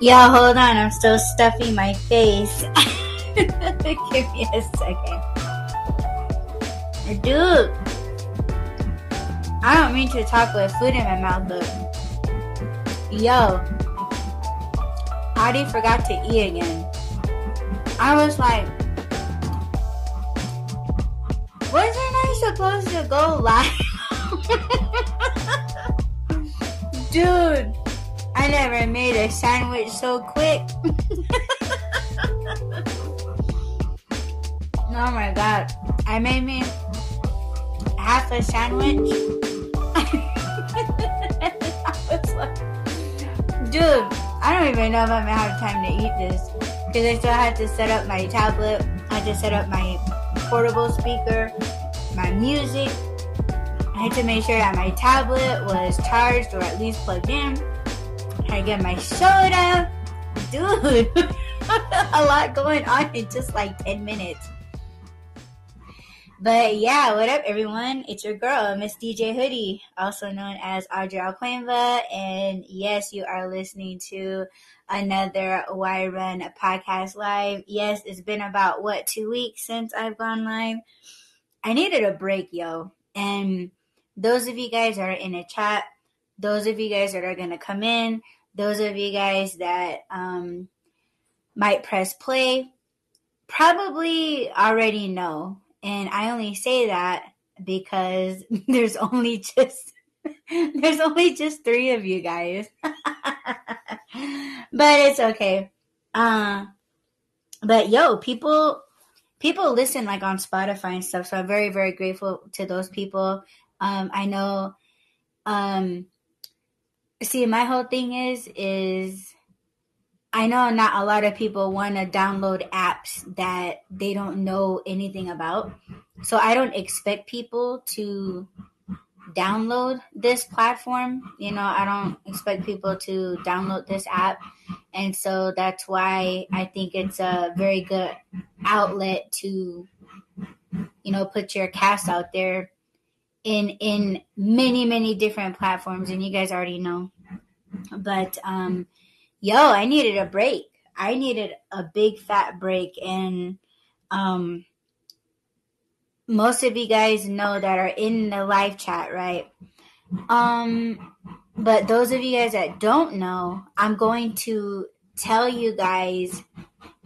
Yeah, hold on. I'm still stuffing my face. Give me a second. Dude, I don't mean to talk with food in my mouth, but yo, I already forgot to eat again. I was like, wasn't I supposed to go live? Dude, I never made a sandwich so quick. oh my god. I made me half a sandwich. Like, dude, I don't even know if I'm gonna have time to eat this. Because I still had to set up my tablet. I had to set up my portable speaker, my music. I had to make sure that my tablet was charged or at least plugged in. I get my soda. Dude, a lot going on in just like 10 minutes. But yeah, what up, everyone? It's your girl, Miss DJ Hoodie, also known as Audreyal Koinva. And yes, you are listening to another Why Run podcast live. Yes, it's been about what, two weeks since I've gone live. I needed a break, yo. And those of you guys that are in a chat, those of you guys that are going to come in, those of you guys that um, might press play, probably already know and I only say that because there's only just there's only just three of you guys. but it's okay. Uh but yo, people people listen like on Spotify and stuff. So I'm very, very grateful to those people. Um I know um see my whole thing is is I know not a lot of people want to download apps that they don't know anything about. So I don't expect people to download this platform. You know, I don't expect people to download this app. And so that's why I think it's a very good outlet to you know put your cast out there in in many many different platforms and you guys already know. But um yo, I needed a break. I needed a big fat break. And um, most of you guys know that are in the live chat, right? Um, but those of you guys that don't know, I'm going to tell you guys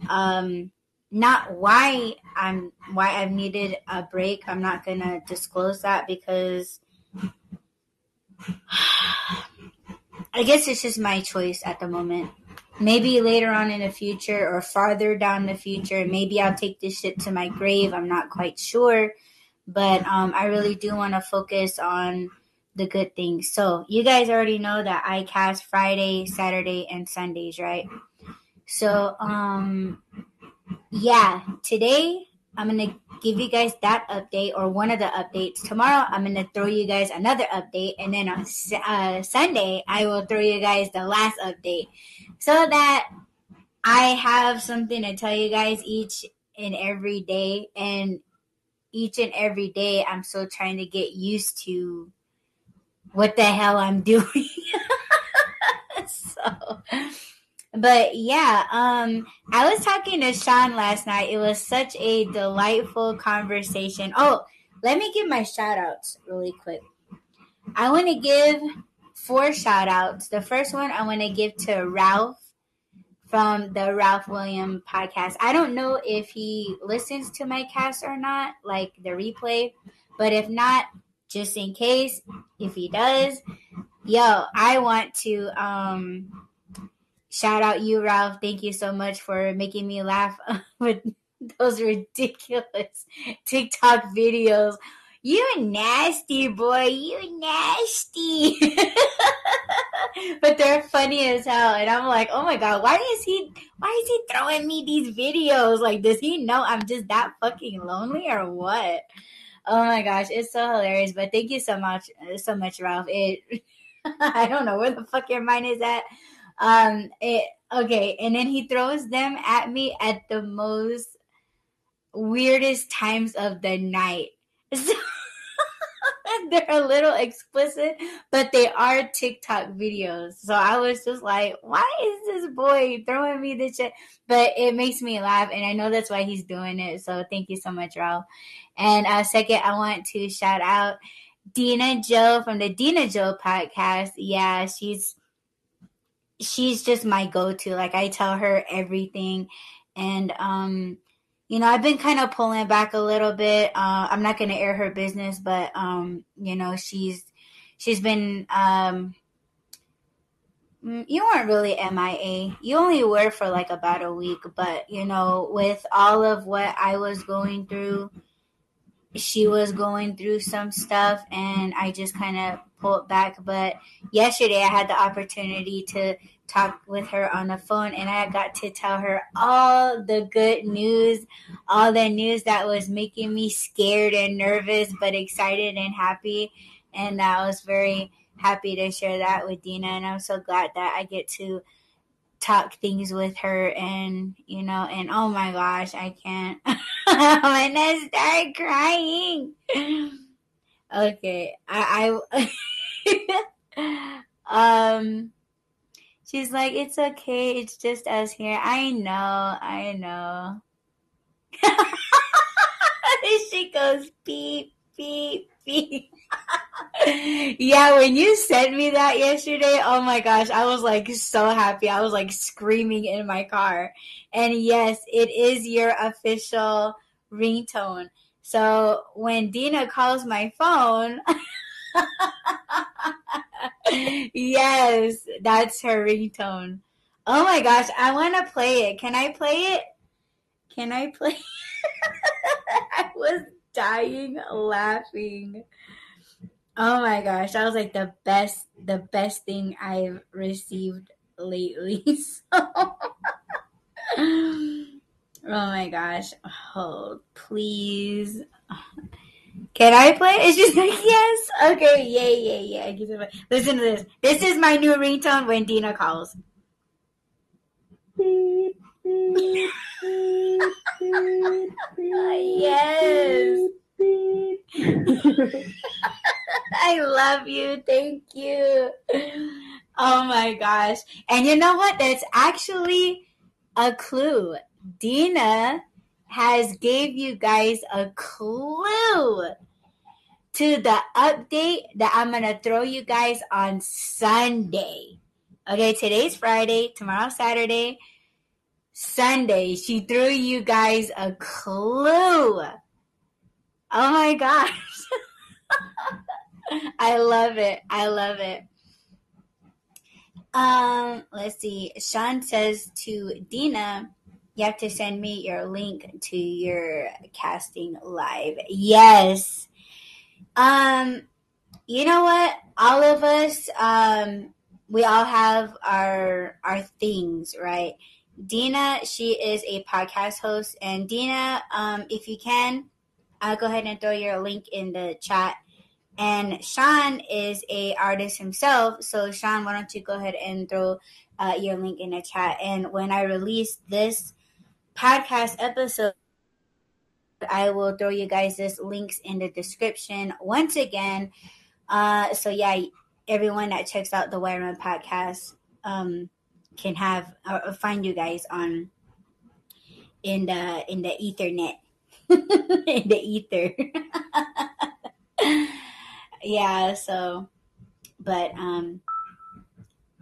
um not why I'm why I've needed a break. I'm not gonna disclose that because I guess it's just my choice at the moment. Maybe later on in the future or farther down the future, maybe I'll take this shit to my grave. I'm not quite sure. But um, I really do want to focus on the good things. So, you guys already know that I cast Friday, Saturday, and Sundays, right? So, um, yeah, today I'm to give you guys that update or one of the updates. Tomorrow, I'm to throw you guys another update. And then on uh, Sunday, I will throw you guys the last update so that I have something to tell you guys each and every day. And each and every day, I'm still trying to get used to what the hell I'm doing. so but yeah, um, I was talking to Sean last night. It was such a delightful conversation. Oh, let me give my shout outs really quick. I want to give four shout outs. The first one I want to give to Ralph from the Ralph William podcast. I don't know if he listens to my cast or not, like the replay, but if not, just in case, if he does, yo, I want to um shout out you, Ralph. Thank you so much for making me laugh with those ridiculous TikTok videos. You nasty boy, you nasty. but they're funny as hell. And I'm like, oh my god, why is he why is he throwing me these videos? Like, does he know I'm just that fucking lonely or what? Oh my gosh, it's so hilarious. But thank you so much so much, Ralph. It I don't know where the fuck your mind is at. Um, it, okay, and then he throws them at me at the most weirdest times of the night. So they're a little explicit, but they are TikTok videos. So I was just like, why is this boy throwing me this shit? But it makes me laugh, and I know that's why he's doing it. So thank you so much, Ralph. And uh, second, I want to shout out Dina Joe from the Dina Joe podcast. Yeah, she's she's just my go-to. Like I tell her everything, and um you know, I've been kind of pulling back a little bit. Uh, I'm not going to air her business, but um, you know, she's she's been um, mm, you weren't really MIA. You only were for like about a week, but you know, with all of what I was going through, she was going through some stuff, and I just kind of pulled back. But yesterday, I had the opportunity to talk with her on the phone and I got to tell her all the good news, all the news that was making me scared and nervous but excited and happy. And I was very happy to share that with Dina and I'm so glad that I get to talk things with her and you know and oh my gosh, I can't I'm gonna start crying. Okay. I I um She's like, it's okay. It's just us here. I know. I know. she goes, beep, beep, beep. yeah, when you sent me that yesterday, oh my gosh, I was like so happy. I was like screaming in my car. And yes, it is your official ringtone. So when Dina calls my phone, yes, that's her ringtone. Oh my gosh, I want to play it. Can I play it? Can I play? I was dying laughing. Oh my gosh, that was like the best, the best thing I've received lately. So, oh my gosh, hold, please. Can I play? It's just like yes. Okay, yay, yay, yay. Listen to this. This is my new ringtone when Dina calls. yes. I love you. Thank you. Oh my gosh. And you know what? That's actually a clue. Dina has gave you guys a clue to the update that I'm gonna throw you guys on Sunday. Okay, today's Friday, tomorrow Saturday, Sunday. She threw you guys a clue. Oh my gosh. I love it. I love it. Um, let's see. Sean says to Dina, you have to send me your link to your casting live. Yes. Um, you know what? All of us, um, we all have our our things, right? Dina, she is a podcast host, and Dina, um, if you can, I'll go ahead and throw your link in the chat. And Sean is a artist himself, so Sean, why don't you go ahead and throw uh, your link in the chat? And when I release this podcast episode, I will throw you guys this links in the description once again. Uh, so yeah, everyone that checks out the Why Run podcast um, can have uh, find you guys on in the in the Ethernet in the ether. yeah. So, but um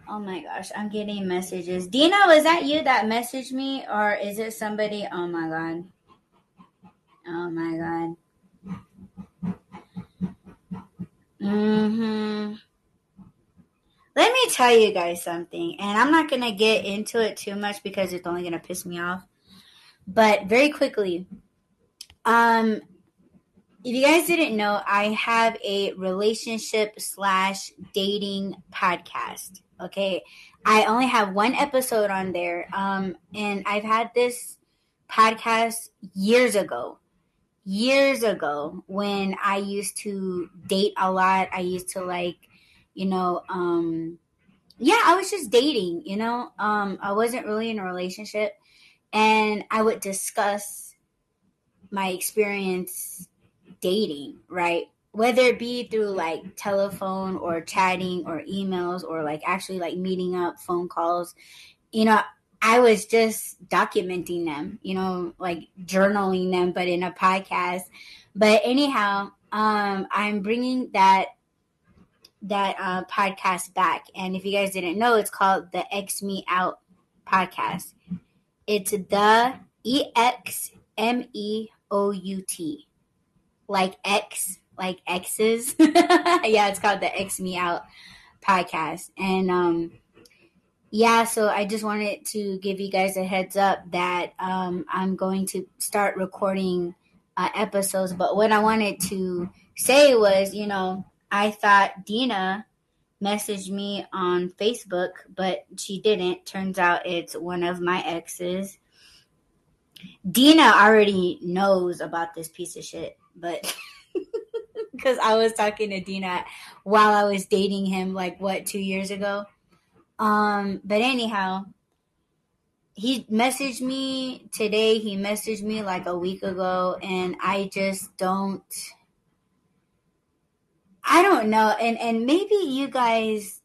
Oh my gosh, I'm getting messages. Dina, was that you that messaged me, or is it somebody? Oh my god. Oh my god. Mm-hmm. Let me tell you guys something, and I'm not gonna get into it too much because it's only gonna piss me off. But very quickly, um, if you guys didn't know, I have a relationship slash dating podcast. Okay. I only have one episode on there. Um, and I've had this podcast years ago. Years ago when I used to date a lot. I used to like, you know, um, yeah, I was just dating, you know. Um, I wasn't really in a relationship. And I would discuss my experience dating, right? Whether it be through like telephone or chatting or emails or like actually like meeting up, phone calls, you know, I was just documenting them, you know, like journaling them, but in a podcast. But anyhow, um, I'm bringing that that uh, podcast back, and if you guys didn't know, it's called the X Me Out podcast. It's the E X M E O U T, like X, like exes. yeah, it's called the X Me Out podcast, and um, yeah, so I just wanted to give you guys a heads up that um, I'm going to start recording uh, episodes. But what I wanted to say was, you know, I thought Dina messaged me on Facebook, but she didn't. Turns out it's one of my exes. Dina already knows about this piece of shit, but because I was talking to Dina while I was dating him, like what, two years ago? Um, but anyhow, he messaged me today. He messaged me like a week ago, and I just don't. I don't know, and and maybe you guys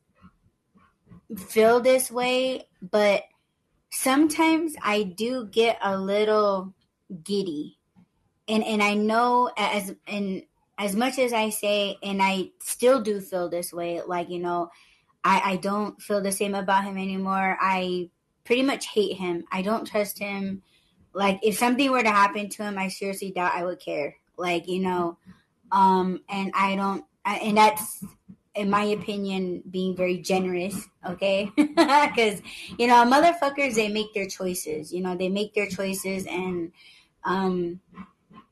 feel this way, but sometimes I do get a little giddy, and and I know as and as much as I say, and I still do feel this way, like you know, I I don't feel the same about him anymore. I pretty much hate him. I don't trust him. Like if something were to happen to him, I seriously doubt I would care. Like you know, um, and I don't, and that's in my opinion being very generous. Okay, because you know motherfuckers they make their choices. You know they make their choices, and um,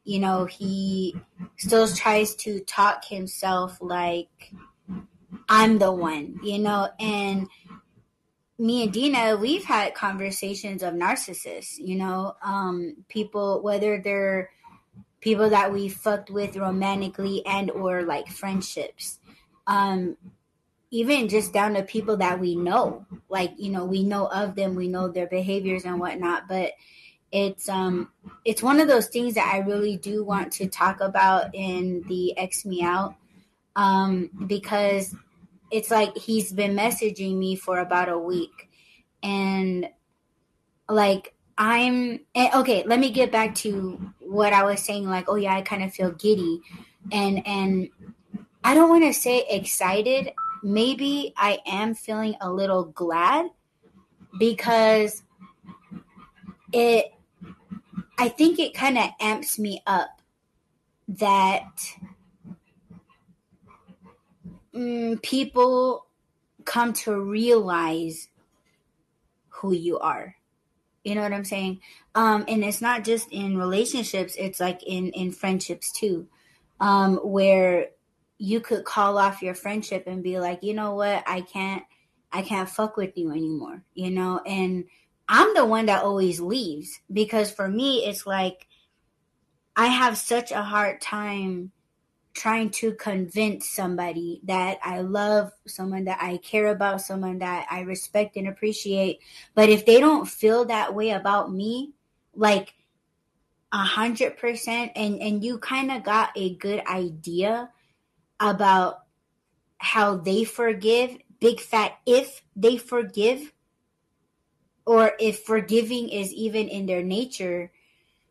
you know he still tries to talk himself like I'm the one. You know, and me and Dina, we've had conversations of narcissists, you know, um, people, whether they're people that we fucked with romantically and or like friendships. Um, even just down to people that we know, like, you know, we know of them, we know their behaviors and whatnot, but it's um it's one of those things that I really do want to talk about in the X Me Out. Um, because it's like he's been messaging me for about a week and like i'm okay let me get back to what i was saying like oh yeah i kind of feel giddy and and i don't want to say excited maybe i am feeling a little glad because it i think it kind of amps me up that mm, people come to realize who you are. You know what I'm saying? Um, and it's not just in relationships, it's like in, in friendships too, um, where you could call off your friendship and be like, you know what, I can't, I can't fuck with you anymore, you know? And I'm the one that always leaves because for me, it's like I have such a hard time trying to convince somebody that I love, someone that I care about, someone that I respect and appreciate. But if they don't feel that way about me, like a hundred percent, and and you kind of got a good idea about how they forgive, big fat if they forgive, or if forgiving is even in their nature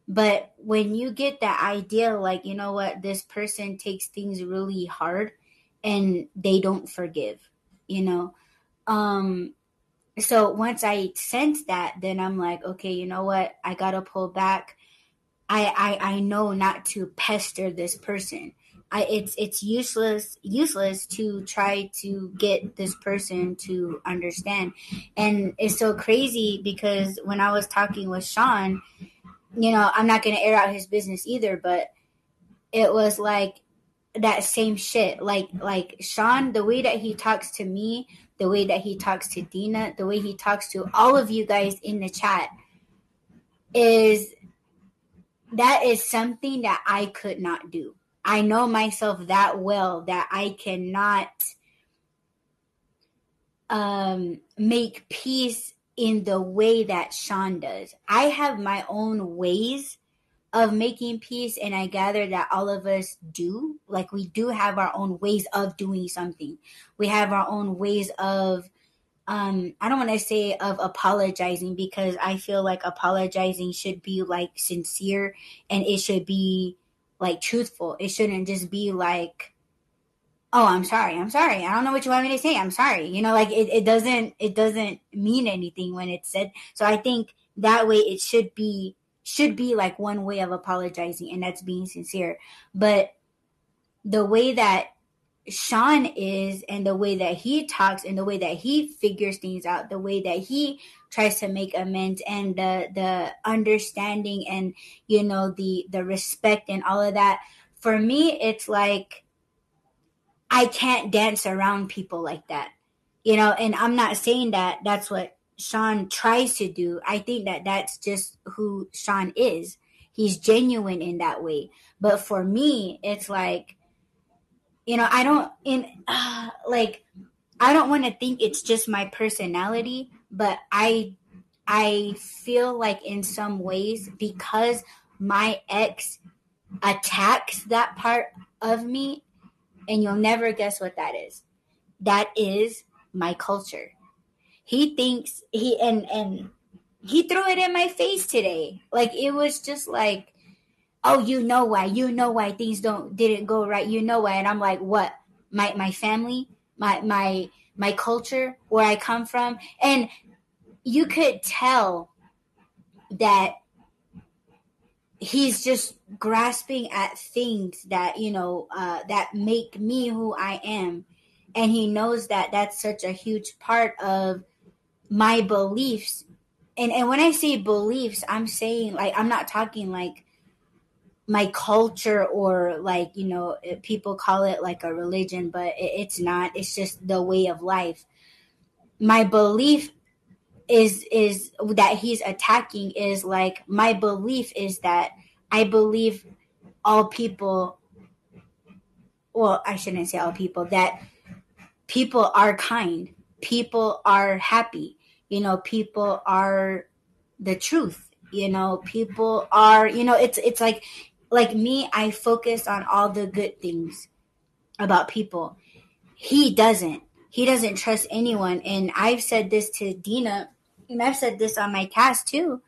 but when you get that idea, like, you know what, this person takes things really hard and they don't forgive, you know? Um, so once I sense that, then I'm like, okay, you know what, I gotta pull back. I, I, I know not to pester this person. I, it's it's useless useless to try to get this person to understand and it's so crazy because when i was talking with sean you know, I'm not going to air out his business either, but it was like that same shit. Like, like Sean, the way that he talks to me, the way that he talks to Dina, the way he talks to all of you guys in the chat is that is something that I could not do. I know myself that well that I cannot um make peace in the way that Sean does. I have my own ways of making peace and i gather that all of us do like we do have our own ways of doing something we have our own ways of um i don't want to say of apologizing because i feel like apologizing should be like sincere and it should be like truthful. It shouldn't just be like oh i'm sorry i'm sorry. I don't know what you want me to say. I'm sorry. You know like it, it doesn't it doesn't mean anything when it's said. So i think that way it should be should be like one way of apologizing and that's being sincere. But the way that sean is and the way that he talks and the way that he figures things out the way that he tries to make amends and the the understanding and you know the the respect and all of that for me it's like I can't dance around people like that. You know, and I'm not saying that that's what Sean tries to do. I think that that's just who Sean is. He's genuine in that way. But for me, it's like, you know, I don't in uh, like I don't want to think it's just my personality, but I I feel like in some ways because my ex attacks that part of me and you'll never guess what that is. That is my culture. He thinks he and and he threw it in my face today. Like it was just like, oh, you know why? You know why things don't didn't go right. You know why? And I'm like, what? My my family, my my my culture, where I come from, and you could tell that he's just grasping at things that you know uh, that make me who I am, and he knows that that's such a huge part of my beliefs. And and when I say beliefs, I'm saying like I'm not talking like my culture or like you know people call it like a religion, but it's not. It's just the way of life. My belief is is that he's attacking is like my belief is that I believe all people well, I shouldn't say all people that people are kind, people are happy, you know, people are the truth, you know, people are, you know, it's it's like like me, I focus on all the good things about people. He doesn't. He doesn't trust anyone. And I've said this to Dina and I've said this on my cast too,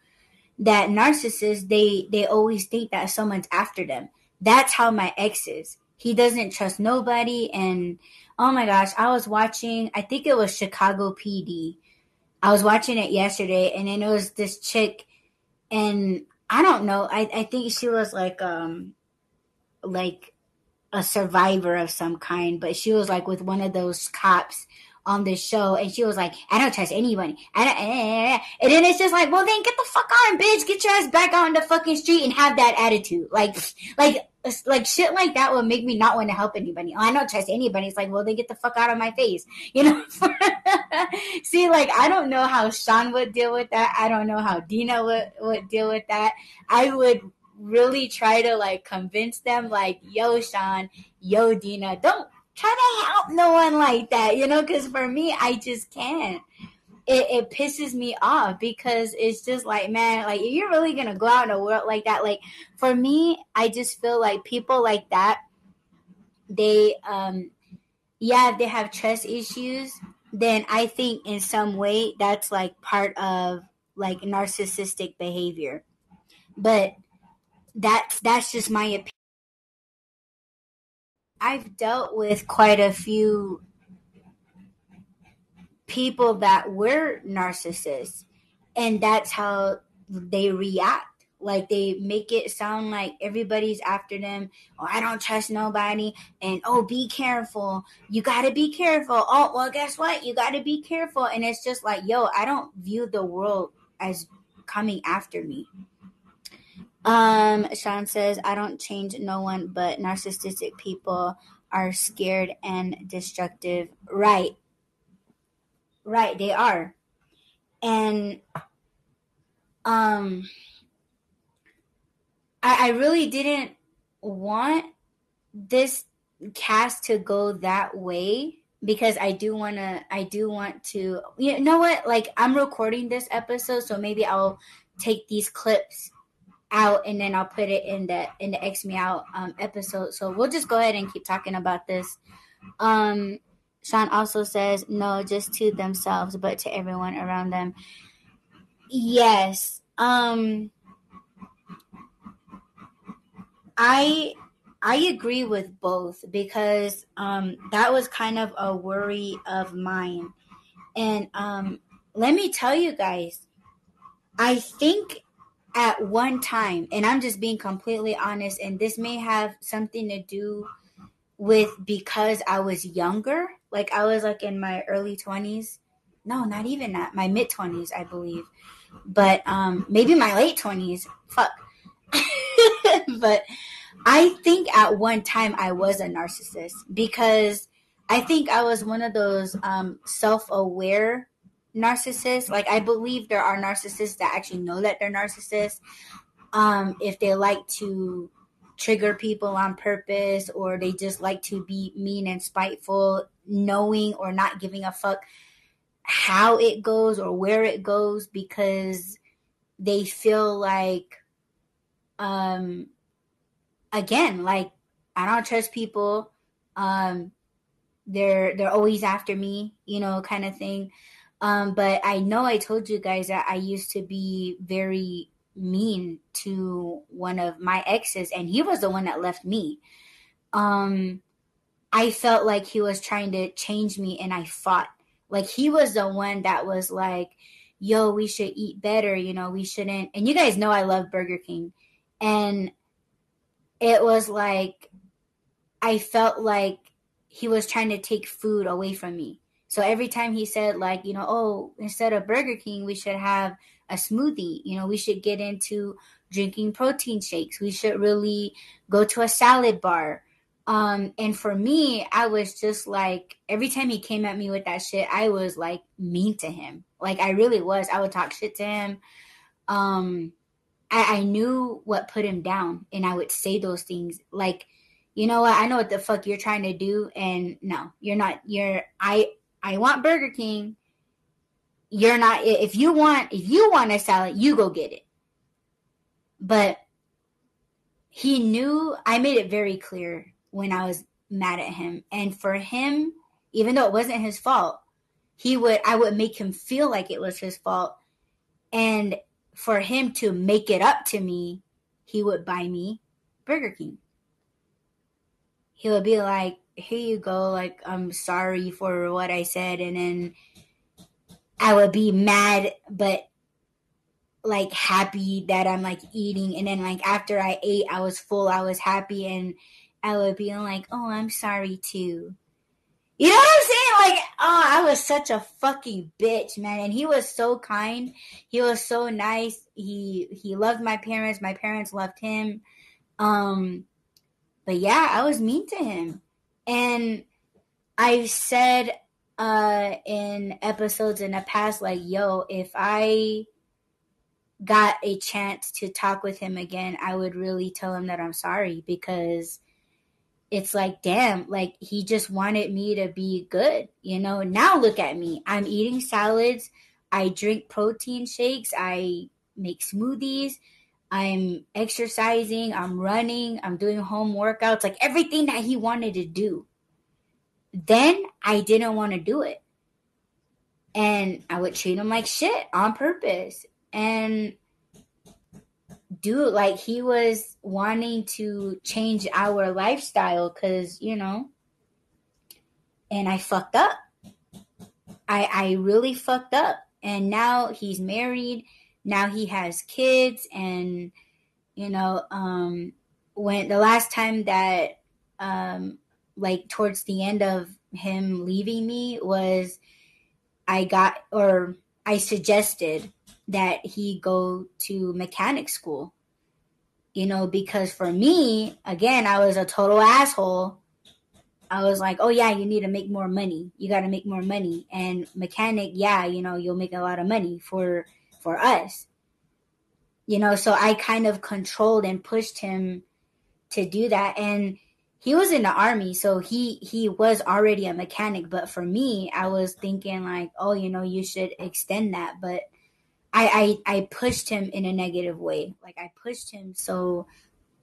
that narcissists they they always think that someone's after them. That's how my ex is. He doesn't trust nobody and oh my gosh, I was watching I think it was Chicago PD. I was watching it yesterday and then it was this chick and I don't know, I, I think she was like um like a survivor of some kind, but she was like with one of those cops on this show, and she was like, "I don't trust anybody." I don't, eh, eh, eh. and then it's just like, well, then get the fuck on, bitch. Get your ass back on the fucking street and have that attitude. Like, like, like shit like that would make me not want to help anybody. Oh, I don't trust anybody. It's like, well, then get the fuck out of my face, you know. See, like, I don't know how Sean would deal with that. I don't know how Dina would would deal with that. I would really try to like convince them, like, yo, Sean, yo, Dina, don't try to help no one like that, you know, because for me, I just can't. It, it pisses me off because it's just like, man, like you're really gonna go out in the world like that. Like for me, I just feel like people like that, they, um, yeah, if they have trust issues, then I think in some way that's like part of like narcissistic behavior. But that's that's just my opinion. I've dealt with quite a few people that were narcissists, and that's how they react. Like they make it sound like everybody's after them. Oh, I don't trust nobody. And oh, be careful. You got to be careful. Oh, well, guess what? You got to be careful. And it's just like, yo, I don't view the world as coming after me. Um, Sean says, I don't change no one, but narcissistic people are scared and destructive. Right. Right, they are. And um I, I really didn't want this cast to go that way because I do want to I do want to you know what like I'm recording this episode so maybe I'll take these clips out and then I'll put it in the in the X Me Out um, episode. So we'll just go ahead and keep talking about this. Um, Sean also says no, just to themselves, but to everyone around them. Yes. Um, I I agree with both because um, that was kind of a worry of mine, and um, let me tell you guys, I think at one time, and I'm just being completely honest, and this may have something to do with because I was younger. Like I was like in my early 20s. No, not even that. My mid 20s, I believe. But um maybe my late 20s. Fuck. but I think at one time I was a narcissist because I think I was one of those um self-aware narcissists. Like I believe there are narcissists that actually know that they're narcissists. Um, if they like to trigger people on purpose or they just like to be mean and spiteful, knowing or not giving a fuck how it goes or where it goes because they feel like um again like I don't trust people um they're they're always after me you know kind of thing um, but I know I told you guys that I used to be very mean to one of my exes, and he was the one that left me. Um, I felt like he was trying to change me, and I fought. Like he was the one that was like, "Yo, we should eat better." You know, we shouldn't. And you guys know I love Burger King, and it was like I felt like he was trying to take food away from me so every time he said, like, you know, oh, instead of Burger King, we should have a smoothie. You know, we should get into drinking protein shakes. We should really go to a salad bar. Um, and for me, I was just like, every time he came at me with that shit, I was like mean to him. Like I really was. I would talk shit to him. Um, I, I knew what put him down, and I would say those things like, you know what? I know what the fuck you're trying to do, and no, you're not. You're I I want Burger King. You're not if you want if you want a salad, you go get it. But he knew I made it very clear when I was mad at him. And for him, even though it wasn't his fault, he would I would make him feel like it was his fault. And for him to make it up to me, he would buy me Burger King. He would be like, here you go like i'm sorry for what i said and then i would be mad but like happy that i'm like eating. And then like after i ate i was full i was happy and i would be like oh i'm sorry too. You know what i'm saying? Like oh i was such a fucking bitch man. And he was so kind. He was so nice. He he loved my parents. My parents loved him. Um but yeah i was mean to him and I've said uh in episodes in the past like yo if i got a chance to talk with him again i would really tell him that i'm sorry because it's like damn like he just wanted me to be good you know? Now look at me. I'm eating salads. I drink protein shakes. I make smoothies I'm exercising, I'm running, I'm doing home workouts, like everything that he wanted to do. Then I didn't want to do it. And I would treat him like shit on purpose. And do like he was wanting to change our lifestyle because, you know, and I fucked up. I I really fucked up. And now he's married now he has kids and you know um when the last time that um like towards the end of him leaving me was I got or I suggested that he go to mechanic school. You know, because for me, again, I was a total asshole. I was like, "Oh yeah, you need to make more money. You got to make more money." And mechanic, yeah, you know, you'll make a lot of money for for us. You know, so I kind of controlled and pushed him to do that and he was in the army so he he was already a mechanic but for me I was thinking like, "Oh, you know, you should extend that." But I, I I pushed him in a negative way. Like I pushed him so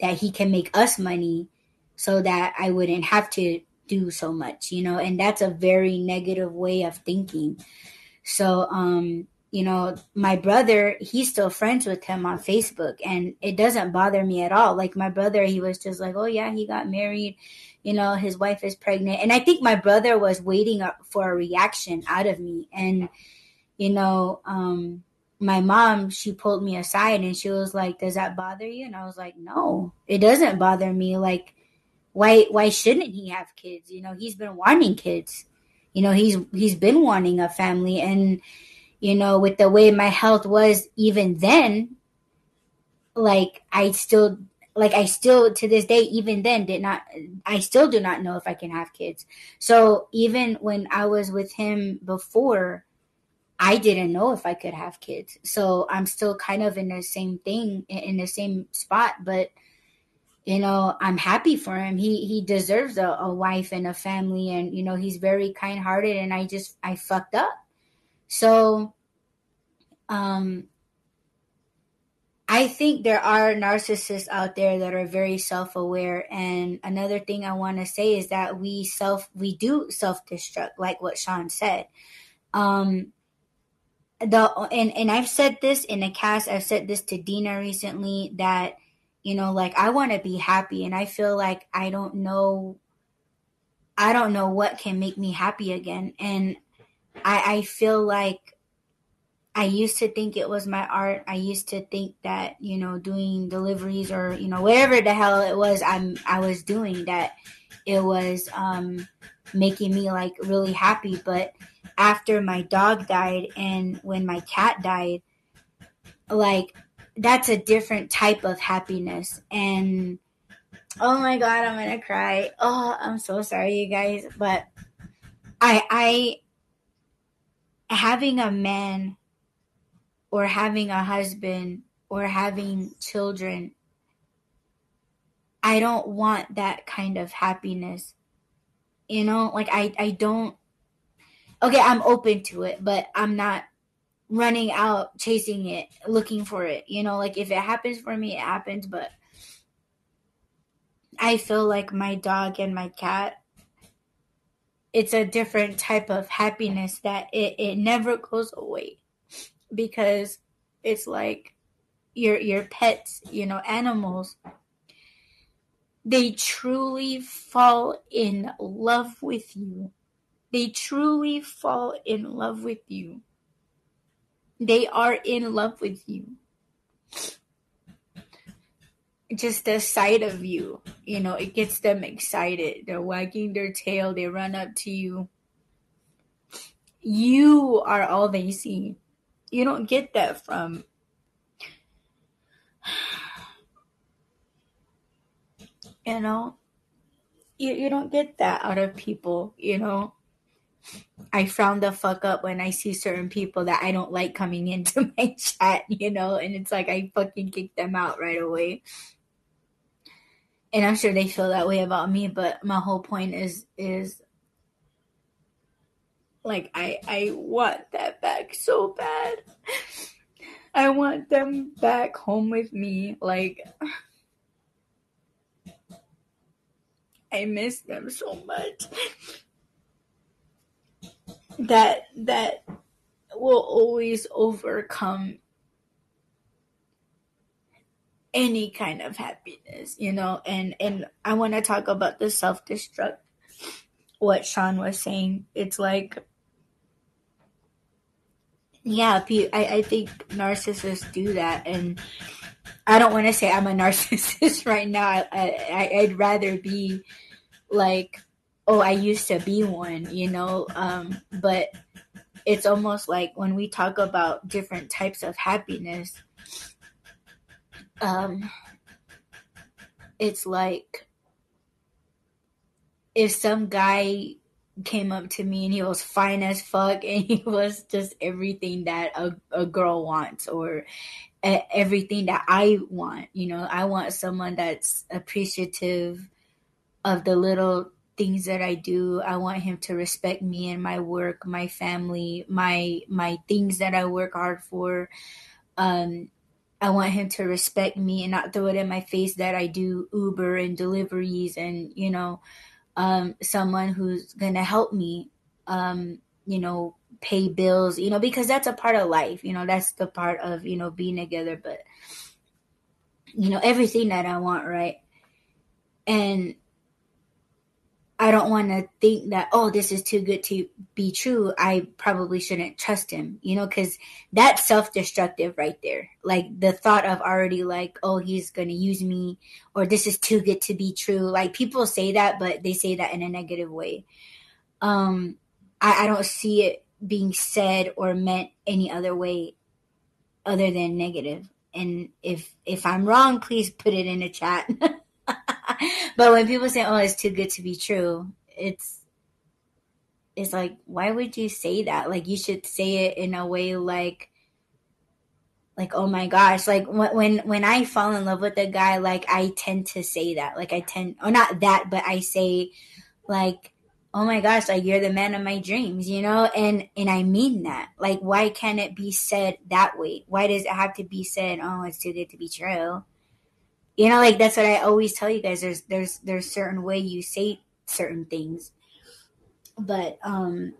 that he can make us money so that I wouldn't have to do so much, you know, and that's a very negative way of thinking. So um you know, my brother, he's still friends with him on Facebook and it doesn't bother me at all. Like my brother, he was just like, "Oh yeah, he got married. You know, his wife is pregnant." And I think my brother was waiting for a reaction out of me and you know, um my mom, she pulled me aside and she was like, "Does that bother you?" And I was like, "No, it doesn't bother me. Like why why shouldn't he have kids? You know, he's been wanting kids. You know, he's he's been wanting a family and you know, with the way my health was even then, like I still like I still to this day even then did not I still do not know if I can have kids. So even when I was with him before, I didn't know if I could have kids. So I'm still kind of in the same thing in the same spot, but you know, I'm happy for him. He he deserves a, a wife and a family and you know, he's very kind hearted and I just I fucked up. So, um, I think there are narcissists out there that are very self-aware. And another thing I want to say is that we self we do self-destruct, like what Sean said. Um, the and and I've said this in a cast. I've said this to Dina recently that you know, like I want to be happy, and I feel like I don't know. I don't know what can make me happy again, and I, I feel like I used to think it was my art. I used to think that, you know, doing deliveries or, you know, whatever the hell it was I'm I was doing that it was um making me like really happy. But after my dog died and when my cat died, like that's a different type of happiness. And oh my god, I'm gonna cry. Oh, I'm so sorry you guys. But I I having a man or having a husband or having children I don't want that kind of happiness. You know, like I I don't Okay, I'm open to it, but I'm not running out chasing it, looking for it. You know, like if it happens for me, it happens, but I feel like my dog and my cat it's a different type of happiness that it, it never goes away because it's like your your pets you know animals they truly fall in love with you they truly fall in love with you they are in love with you just the sight of you, you know, it gets them excited. They're wagging their tail, they run up to you. You are all they see. You don't get that from you know you, you don't get that out of people you know. I frown the fuck up when i see certain people that i don't like coming into my chat you know and it's like i fucking kick them out right away. And I'm sure they feel that way about me, but my whole point is is like I I want that back so bad. I want them back home with me. Like I miss them so much. That that will always overcome any kind of happiness, you know, and and I want to talk about the self-destruct what Sean was saying. It's like yeah, I, I think narcissists do that and I don't want to say I'm a narcissist right now. I, I I'd rather be like oh, I used to be one, you know, um but it's almost like when we talk about different types of happiness, um, it's like if some guy came up to me and he was fine as fuck and he was just everything that a, a girl wants or a, everything that I want. You know, I want someone that's appreciative of the little things that I do. I want him to respect me and my work, my family, my my things that I work hard for. Um, I want him to respect me and not throw it in my face that I do Uber and deliveries and you know, um, someone who's gonna help me, um, you know, pay bills, you know, because that's a part of life. You know, that's the part of you know being together. But you know, everything that I want, right? And I don't want to think that, oh, this is too good to be true. I probably shouldn't trust him, you know, because that's self destructive right there. Like the thought of already, like, oh, he's going to use me, or this is too good to be true. Like people say that, but they say that in a negative way. Um, I, I don't see it being said or meant any other way other than negative. And if if I'm wrong, please put it in the chat. but when people say, "Oh, it's too good to be true," it's it's like, why would you say that? Like, you should say it in a way like, like, oh my gosh, like when when I fall in love with a guy, like I tend to say that, like I tend, or not that, but I say, like, oh my gosh, like you're the man of my dreams, you know, and and I mean that. Like, why can't it be said that way? Why does it have to be said? Oh, it's too good to be true you know like that's what i always tell you guys there's there's there's certain way you say certain things. But um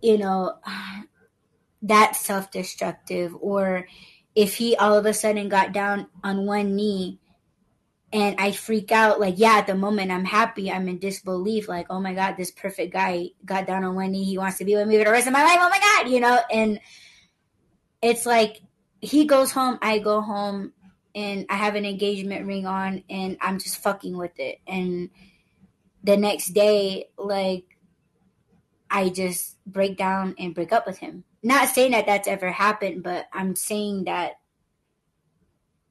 you know that's self-destructive or if he all of a sudden got down on one knee and I freak out, like, yeah, at the moment I'm happy, I'm in disbelief, like, oh my God, this perfect guy got down on one knee, he wants to be with me for the rest of my life, oh my God, you know, and it's like he goes home, I go home, and I have an engagement ring on and I'm just fucking with it. And the next day, like, I just break down and break up with him. Not saying that that's ever happened, but I'm saying that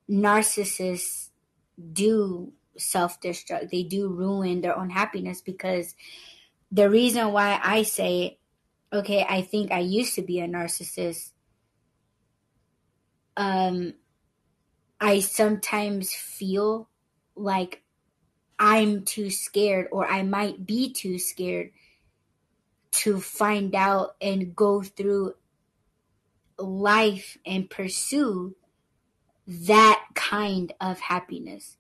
narcissists do self destruct, they do ruin their own happiness because the reason why I say, okay, I think I used to be a narcissist. Um, I sometimes feel like I'm too scared or I might be too scared to find out and go through life and pursue that kind of happiness.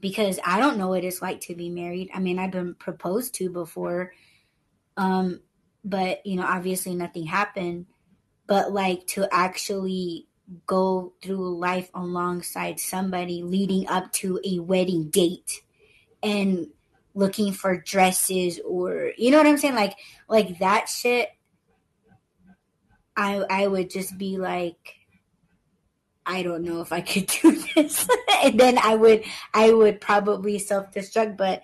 Because I don't know what it's like to be married. I mean, I've been proposed to before. Um, but you know, obviously nothing happened. But like to actually go through life alongside somebody leading up to a wedding date and looking for dresses or you know what I'm saying? Like like that shit I I would just be like I don't know if I could do this. And then I would I would probably self-destruct but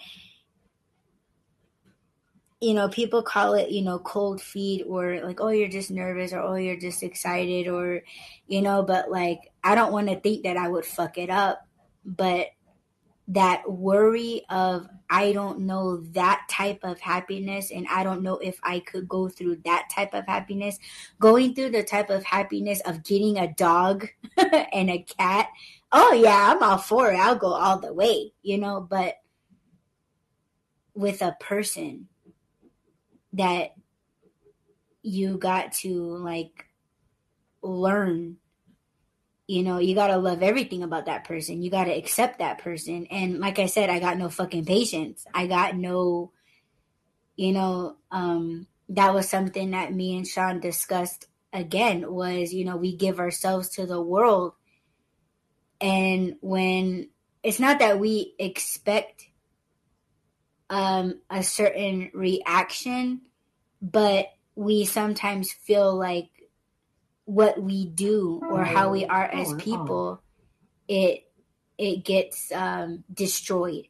you know, people call it, you know, cold feet or like, oh, you're just nervous or oh, you're just excited or, you know, but like, I don't want to think that I would fuck it up. But that worry of, I don't know that type of happiness and I don't know if I could go through that type of happiness. Going through the type of happiness of getting a dog and a cat. Oh, yeah, I'm all for it. I'll go all the way, you know, but with a person that you got to like learn. You know you got to love everything about that person. You got to accept that person. And like i said i got no fucking patience. I got no you know um that was something that me and sean discussed again was you know we give ourselves to the world. And when it's not that we expect um, a certain reaction, but we sometimes feel like what we do or how we are as oh, people, it it gets um, destroyed,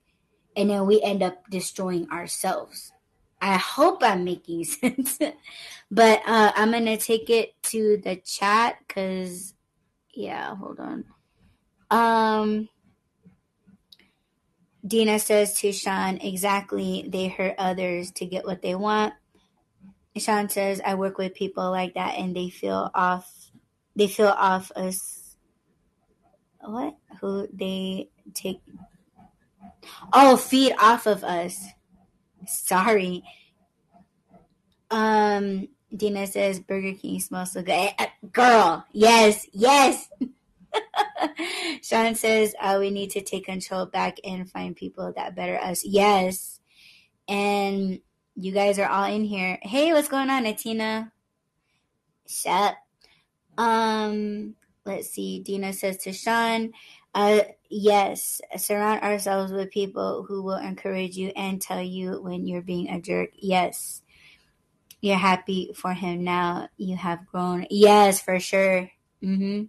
and then we end up destroying ourselves. I hope I'm making sense, but uh, I'm gonna take it to the chat because, yeah, hold on. Um, Dina says to Sean, exactly, they hurt others to get what they want. Sean says, I work with people like that and they feel off, they feel off us, what? Who they take, Oh, feed off of us. Sorry. Um, Dina says Burger King smells so good. Eh, eh, girl, yes, yes. Sean says uh, we need to take control back and find people that better us. Yes. And you guys are all in here. Hey, what's going on, Atina? Shut. Um, let's see. Dina says to Sean, uh, yes, surround ourselves with people who will encourage you and tell you when you're being a jerk. Yes. You're happy for him now. You have grown. Yes, for sure. Mm-hmm.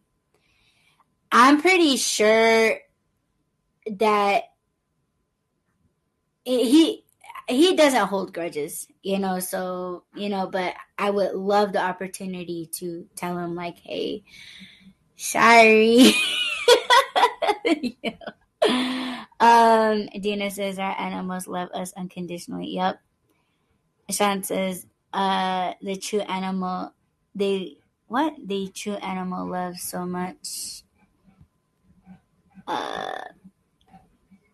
I'm pretty sure that he he doesn't hold grudges, you know, so, you know, but I would love the opportunity to tell him like, "Hey, sorry." Um, Dina says our animals love us unconditionally. Yep. Sean says, uh, the true animal, they, what? The true animal loves so much. Uh,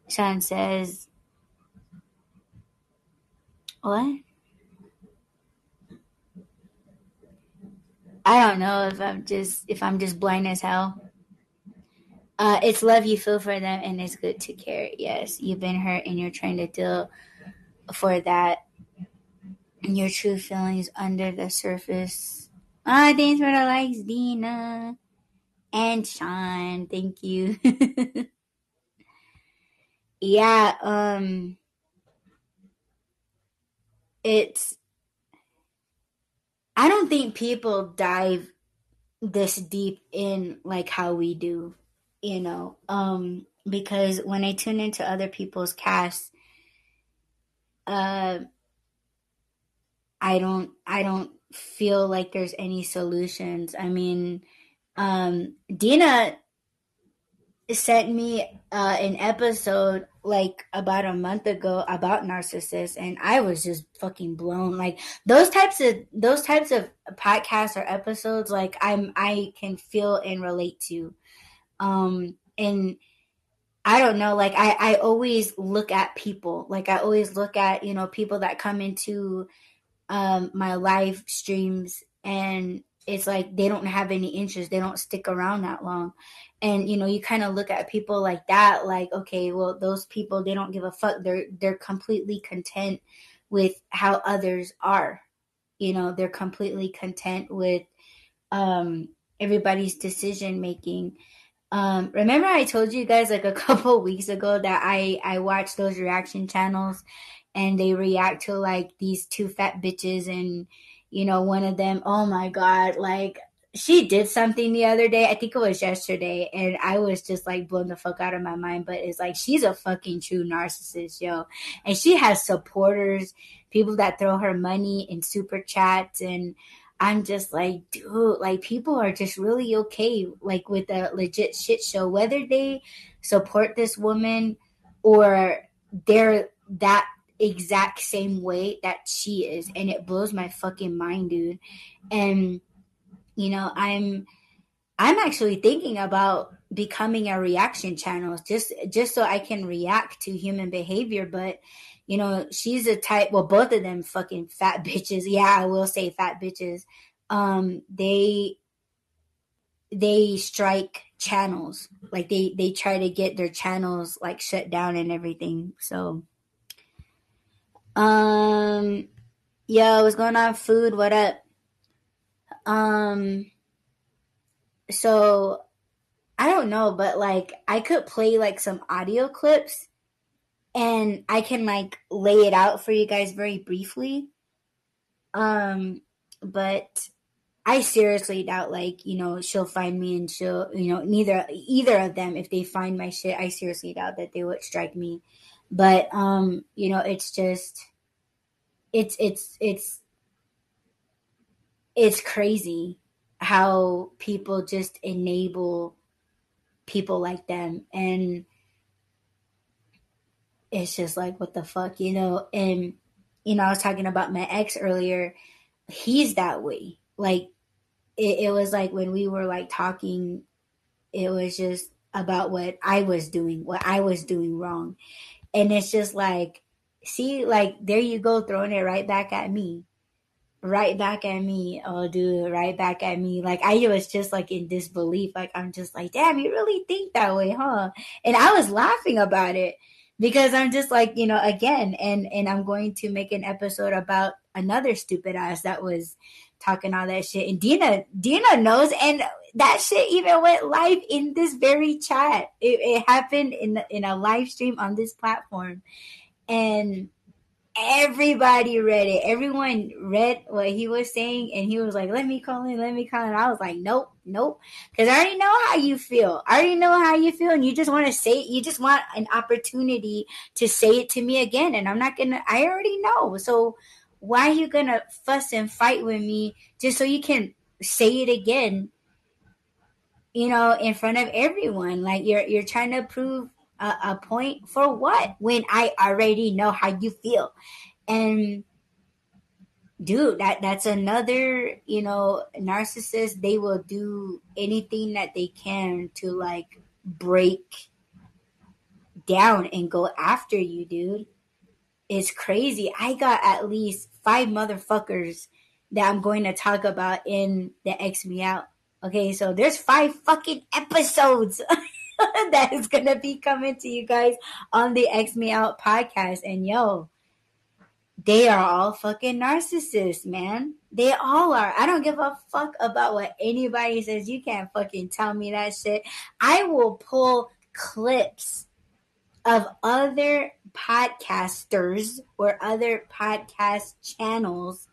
Sean says, what? I don't know if I'm just if I'm just blind as hell. Uh, it's love you feel for them, and it's good to care. Yes, you've been hurt, and you're trying to deal for that. And Your true feelings under the surface. Ah, thanks for the likes, Dina and Sean. Thank you. yeah, um, it's. I don't think people dive this deep in like how we do you know um because when i tune into other people's casts uh i don't i don't feel like there's any solutions i mean um dina sent me uh an episode like about a month ago about narcissists and i was just fucking blown. Like those types of those types of podcasts or episodes like i'm i can feel and relate to. Um, and I don't know, like I, I always look at people, like I always look at, you know, people that come into um, my live streams and it's like they don't have any interest, they don't stick around that long. And you know, you kind of look at people like that, like, okay, well, those people they don't give a fuck. They're they're completely content with how others are. You know, they're completely content with um everybody's decision making um, remember I told you guys like a couple weeks ago that I I watch those reaction channels and they react to like these two fat bitches and you know one of them oh my god like she did something the other day. I think it was yesterday and i was just like blown the fuck out of my mind but it's like she's a fucking true narcissist yo. And she has supporters people that throw her money in super chats and I'm just like, dude, like people are just really okay, like with a legit shit show, whether they support this woman or they're that exact same way that she is. And it blows my fucking mind, dude. And, you know, I'm, I'm actually thinking about becoming a reaction channel just just so I can react to human behavior but you know, she's a type. Well, both of them fucking fat bitches. Yeah, I will say fat bitches. Um, they they strike channels. Like they they try to get their channels like shut down and everything. So, um, yo, what's going on? Food, what up? Um, so I don't know, but like I could play like some audio clips and I can like lay it out for you guys very briefly. Um, but I seriously doubt like, you know, she'll find me and she'll, you know, neither either of them if they find my shit, I seriously doubt that they would strike me. But um, you know, it's just it's it's it's it's crazy how people just enable people like them and it's just like what the fuck, you know. And you know, I was talking about my ex earlier. He's that way. Like it, it was like when we were like talking, it was just about what I was doing, what I was doing wrong. And it's just like, see, like there you go, throwing it right back at me. Right back at me. Oh dude, right back at me. Like I was just like in disbelief. Like I'm just like, damn, you really think that way, huh? And I was laughing about it because I'm just like, you know, again, and and I'm going to make an episode about another stupid ass that was talking all that shit. And Dina, Dina knows, and that shit even went live in this very chat. It, it happened in in a live stream on this platform, and everybody read it. Everyone read what he was saying, and he was like, "Let me call in, let me call in." I was like, "Nope, nope," because I already know how you feel. I already know how you feel, and you just want to say, it. you just want an opportunity to say it to me again, and I'm not gonna. I already know, so why are you gonna fuss and fight with me just so you can say it again? You know, in front of everyone, like you're you're trying to prove a, a point for what when I already know how you feel, and dude that that's another you know narcissist they will do anything that they can to like break down and go after you dude. It's crazy. I got at least five motherfuckers that I'm going to talk about in the X Me Out. Okay, so there's five fucking episodes that is gonna be coming to you guys on the X Me Out podcast. And yo, they are all fucking narcissists, man. They all are. I don't give a fuck about what anybody says. You can't fucking tell me that shit. I will pull clips of other podcasters or other podcast channels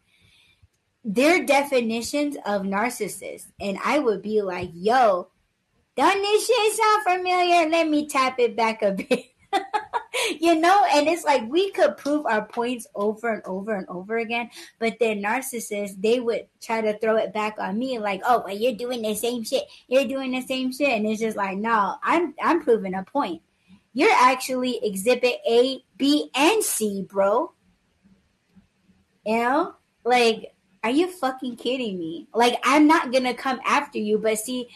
their definitions of narcissist and i would be like yo don't this shit sound familiar let me tap it back a bit you know and it's like we could prove our points over and over and over again but then narcissists they would try to throw it back on me like oh well you're doing the same shit you're doing the same shit and it's just like no i'm i'm proving a point you're actually exhibit A, B, and C, bro. You know? Like, are you fucking kidding me? Like, I'm not gonna come after you, but see,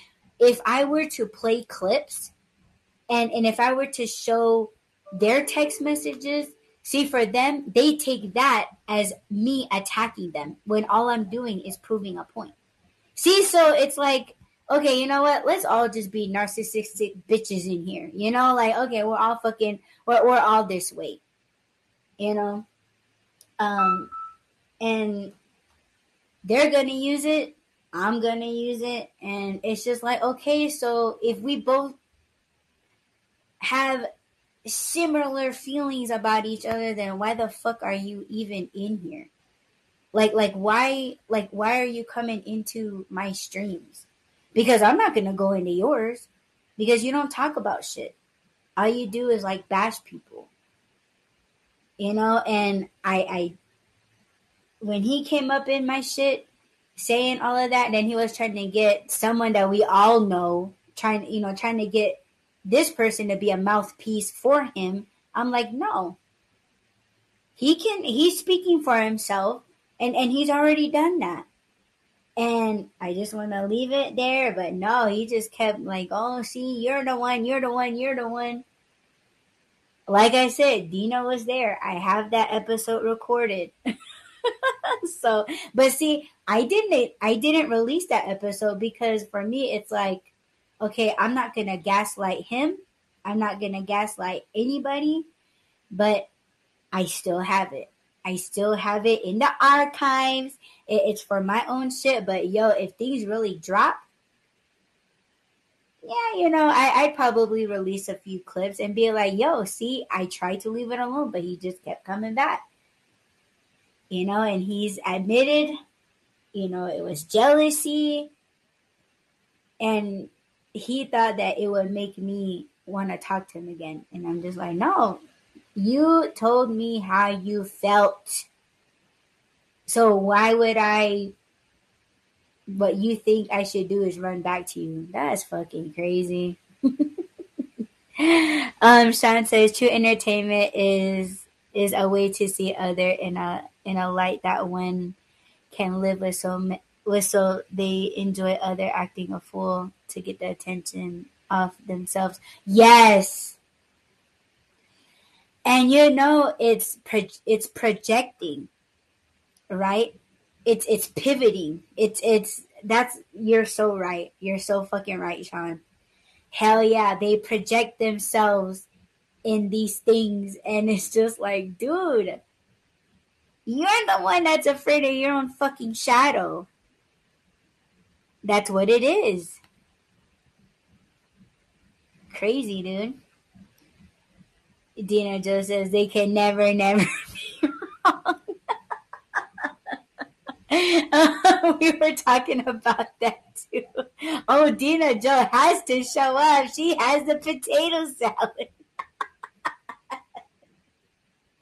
if I were to play clips and and if I were to show their text messages, see for them, they take that as me attacking them when all I'm doing is proving a point. See, so it's like okay, you know what? Let's all just be narcissistic bitches in here. You know, like okay, we're all fucking we're we're all this way. You know? Um and they're gonna use it, I'm gonna use it, and it's just like, okay, so if we both have similar feelings about each other, then why the fuck are you even in here? Like like why like why are you coming into my streams? because I'm not to go into yours because you don't talk about shit. All you do is like bash people. You know, and I I when he came up in my shit saying all of that, then he was trying to get someone that we all know, trying you know, trying to get this person to be a mouthpiece for him. I'm like, no. He can he's speaking for himself and and he's already done that. And I just want to leave it there, but no, he just kept like, oh, see, you're the one, you're the one, you're the one. Like I said, Dina was there. I have that episode recorded. so, but see, I didn't, I didn't release that episode because for me, it's like, okay, I'm not going to gaslight him. I'm not going to gaslight anybody, but I still have it. I still have it in the archives. It, it's for my own shit. But yo, if things really drop, yeah, you know, I, I'd probably release a few clips and be like, yo, see, I tried to leave it alone, but he just kept coming back. You know, and he's admitted, you know, it was jealousy. And he thought that it would make me want to talk to him again. And I'm just like, no, you told me how you felt. So why would I what you think I should do is run back to you? That's fucking crazy. um Sean says true entertainment is is a way to see other in a in a light that one can live with so with so they enjoy other acting a fool to get the attention off themselves. Yes. and you know it's pro- it's projecting, right? It's it's pivoting. It's it's that's you're so right. You're so fucking right, Sean. Hell yeah, they project themselves in these things, and it's just like, dude, you're the one that's afraid of your own fucking shadow. That's what it is. Crazy, dude. Dina just says they can never, never be wrong. we were talking about that too. Oh, Dina Joe has to show up. She has the potato salad.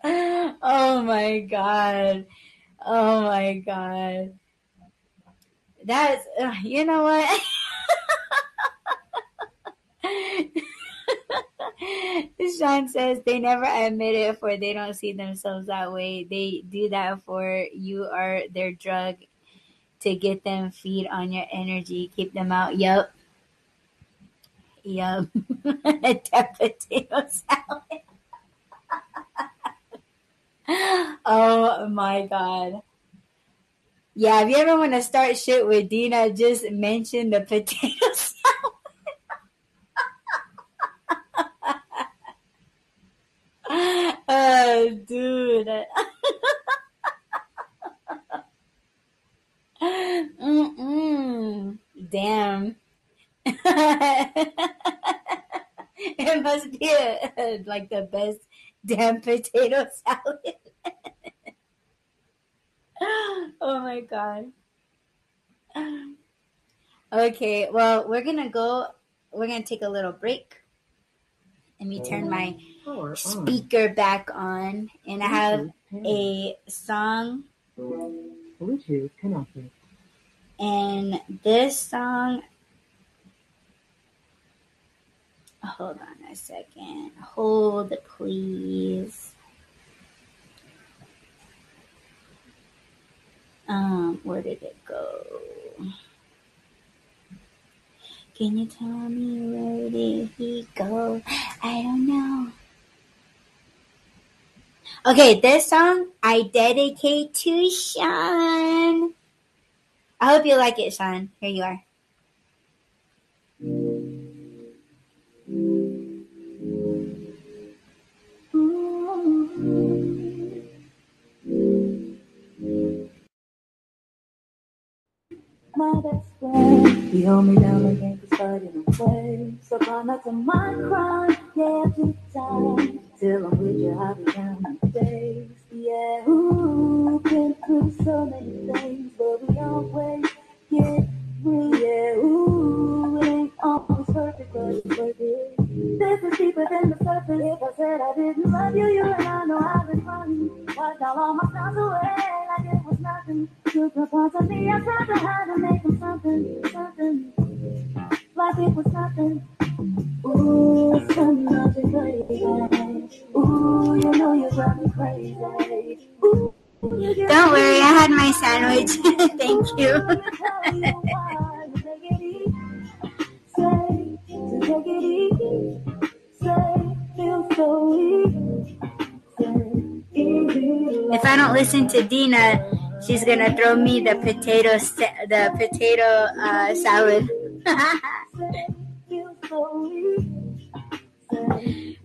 Oh my god. Oh my god. That's, uh, you know what? Sean says they never admit it for they don't see themselves that way. They do that for you are their drug to get them feed on your energy, keep them out. Yup. Yup. That potato salad. oh my god. Yeah, if you ever want to start shit with Dina, just mention the potato salad. oh, dude. Mm-mm. Damn. it must be a, like the best damn potato salad. oh my god. Okay, well, we're gonna go. We're gonna take a little break. Let me turn my speaker back on, and I have a song. Bluetooth connected. And this song. Hold on a second. Hold, please. Um, where did it go? Can you tell me where did he go? I don't know. Okay, this song I dedicate to Sean. I hope you like it, Sean. Here you are. Best. He held me down against the side in a way. So far not to my crime, yeah, deep down. Till I'm with you, I'll be down in days. Yeah, ooh, been through so many things, but we always get through. Yeah, ooh, it ain't always perfect, but it's worth it. This is deeper than the surface. If I said I didn't love you, you and I know I've been running. Wiped out all my scars away like it was nothing. Took a part of me, I tried to hide and make them something, something. Like it was nothing. Ooh, something nothing crazy. Ooh, you know you drive me crazy. Ooh, Don't worry, I had my sandwich. Thank you. If I don't listen to Dina, she's gonna throw me the potato the potato uh, salad.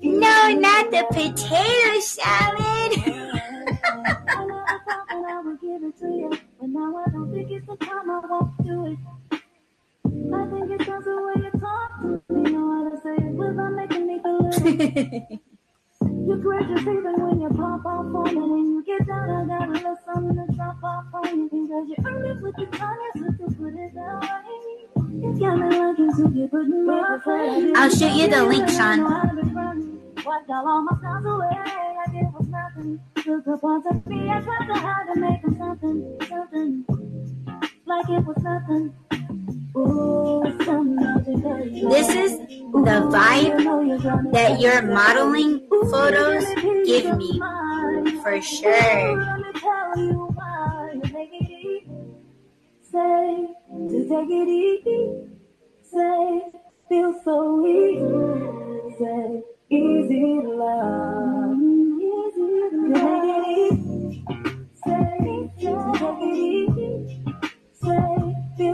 no, not the potato salad. You're gorgeous even when you pop off on it. And you get down, I got a little something to drop off on you. Because you earned it with your tongue, so to put it that way. You got me looking to put in my face. I'll shoot you the link, Sean. Wiped all my scars away like it was nothing. Took a part of me, I tried to hide make them something, something. Like it was nothing. This is the vibe that your modeling photos give me, for sure. Say, feel so easy. Say, easy love. Easy love. Say, take it easy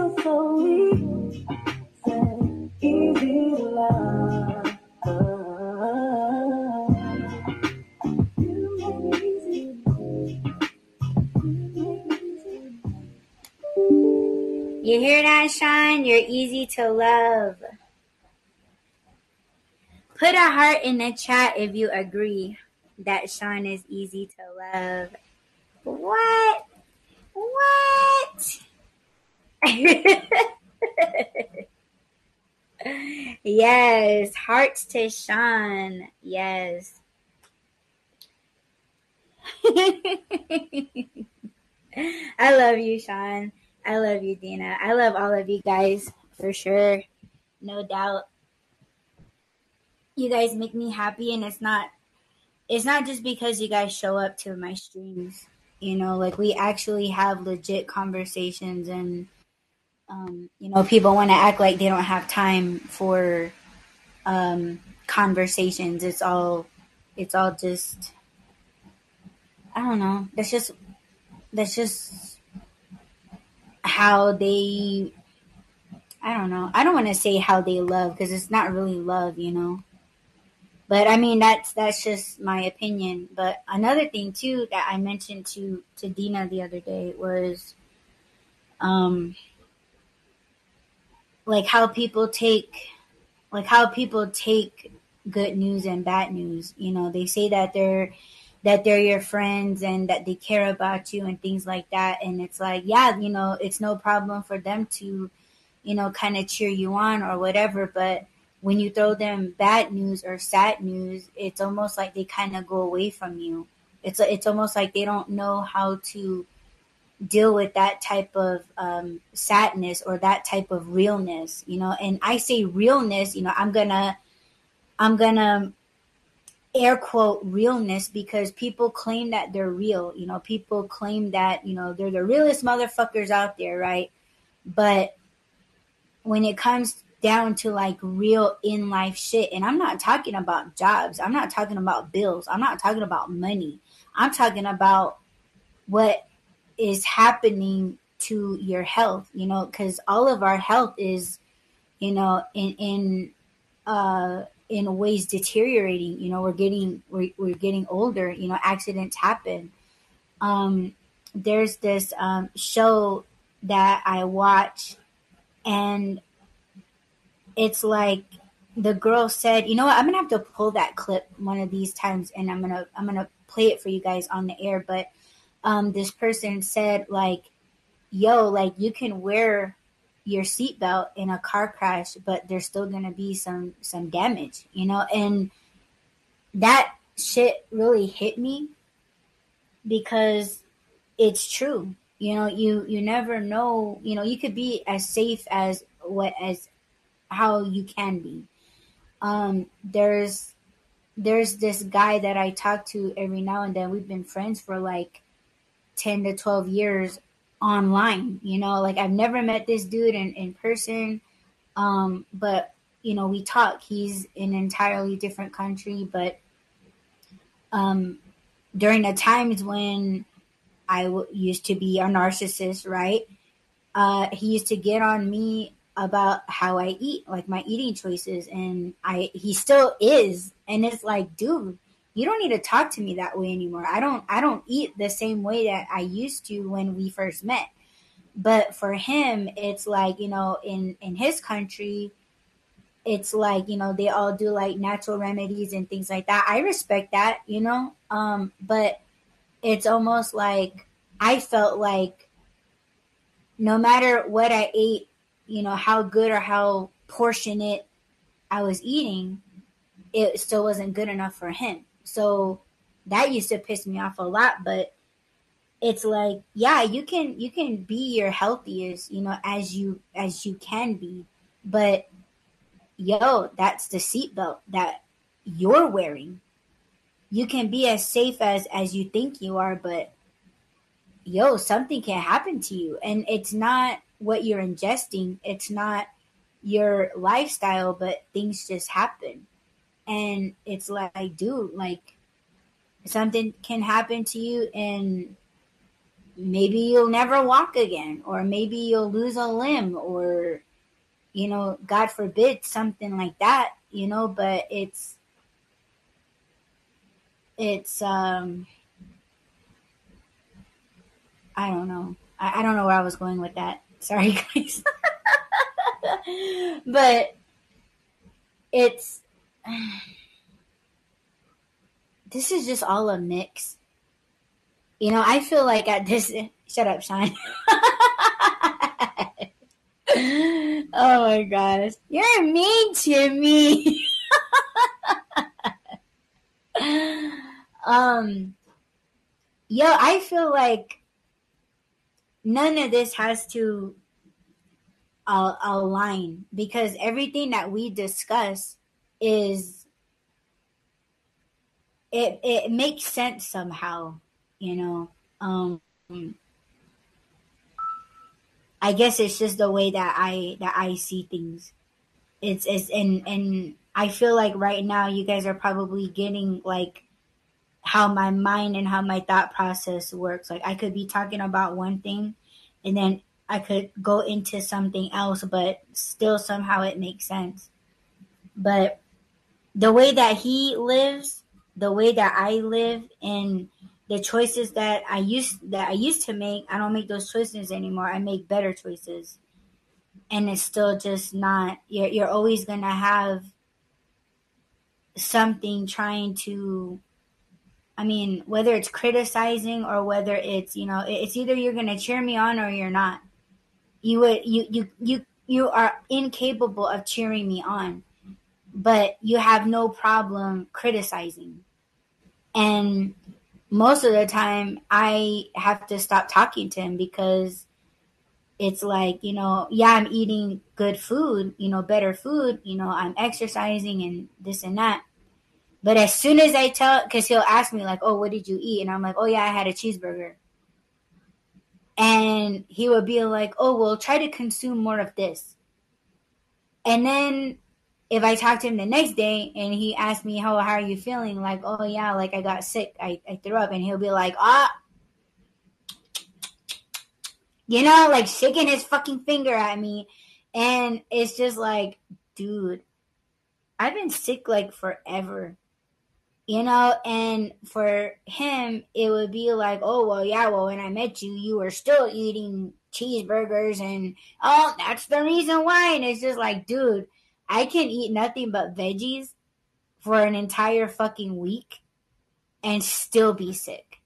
feel so weak easy to love. You. You easy. You hear that, Sean? You're easy to love. Put a heart in the chat if you agree that Sean is easy to love. What? What? yes, hearts to Sean. Yes. I love you, Sean. I love you, Dina. I love all of you guys for sure. No doubt. You guys make me happy and it's not it's not just because you guys show up to my streams. You know, like we actually have legit conversations and um, you know, people want to act like they don't have time for um conversations. It's all it's all just I don't know. That's just that's just how they I don't know. I don't want to say how they love because it's not really love, you know. But I mean that's that's just my opinion. But another thing too that I mentioned to to Dina the other day was um like how people take like how people take good news and bad news. You know, they say that they're that they're your friends and that they care about you and things like that. And it's like, yeah, you know, it's no problem for them to, you know, kind of cheer you on or whatever. But when you throw them bad news or sad news, it's almost like they kind of go away from you. It's it's almost like they don't know how to deal with that type of um, sadness or that type of realness, you know. And I say realness, you know, I'm gonna I'm gonna air quote realness because people claim that they're real. You know, people claim that, you know, they're the realest motherfuckers out there, right? But when it comes down to like real in life shit, and I'm not talking about jobs, I'm not talking about bills, I'm not talking about money, I'm talking about what is happening to your health, you know, because all of our health is, you know, in, in, uh, in ways deteriorating. You know, we're getting we're, we're getting older. You know, accidents happen. Um, there's this um, show that I watch, and it's like the girl said, "You know what? I'm gonna have to pull that clip one of these times, and I'm gonna I'm gonna play it for you guys on the air." But um, this person said, like, "Yo, like you can wear." your seatbelt in a car crash, but there's still gonna be some some damage, you know, and that shit really hit me because it's true. You know, you you never know, you know, you could be as safe as what as how you can be. Um there's there's this guy that I talk to every now and then. We've been friends for like 10 to 12 years online. You know, like I've never met this dude in, in person. Um, but you know, we talk. He's in an entirely different country, but um, during the times when I w- used to be a narcissist, right? Uh, he used to get on me about how I eat, like my eating choices, and I he still is, and it's like, dude, you don't need to talk to me that way anymore. I don't I don't eat the same way that I used to when we first met. But for him, it's like, you know, in in his country, it's like, you know, they all do like natural remedies and things like that. I respect that, you know? Um but it's almost like I felt like no matter what I ate, you know, how good or how portionate I was eating, it still wasn't good enough for him. So that used to piss me off a lot, but it's like, yeah, you can you can be your healthiest, you know, as you as you can be, but yo, that's the seatbelt that you're wearing. You can be as safe as as you think you are, but yo, something can happen to you, and it's not what you're ingesting. It's not your lifestyle, but things just happen and it's like dude like something can happen to you and maybe you'll never walk again or maybe you'll lose a limb or you know god forbid something like that you know but it's it's um i don't know I, I don't know where i was going with that Sorry, guys. but it's this is just all a mix. You know, I feel like at this shut up, Sean. oh my gosh. You're mean to me. um yo, I feel like none of this has to uh, align because everything that we discuss is it it makes sense somehow, you know. Um I guess it's just the way that I that I see things. It's it's and and I feel like right now you guys are probably getting like how my mind and how my thought process works. Like I could be talking about one thing and then I could go into something else, but still somehow it makes sense. But the way that he lives, the way that I live, and the choices that I used that I used to make, I don't make those choices anymore. I make better choices, and it's still just not. You're you're always gonna have something trying to. I mean, whether it's criticizing or whether it's you know, it's either you're gonna cheer me on or you're not. You would you you you you are incapable of cheering me on, but you have no problem criticizing, and most of the time I have to stop talking to him because it's like, you know, yeah, I'm eating good food, you know, better food, you know, I'm exercising and this and that. But as soon as I tell, because he'll ask me, like, oh, what did you eat? And I'm like, oh, yeah, I had a cheeseburger. And he would be like, oh, well, try to consume more of this. And then if I talk to him the next day and he asks me how how are you feeling, like, oh yeah, like I got sick, I, I threw up, and he'll be like, ah you know, like shaking his fucking finger at me. And it's just like, dude, I've been sick like forever. You know, and for him, it would be like, oh, well, yeah, well, when I met you, you were still eating cheeseburgers, and oh, that's the reason why. And it's just like, dude, I can eat nothing but veggies for an entire fucking week and still be sick.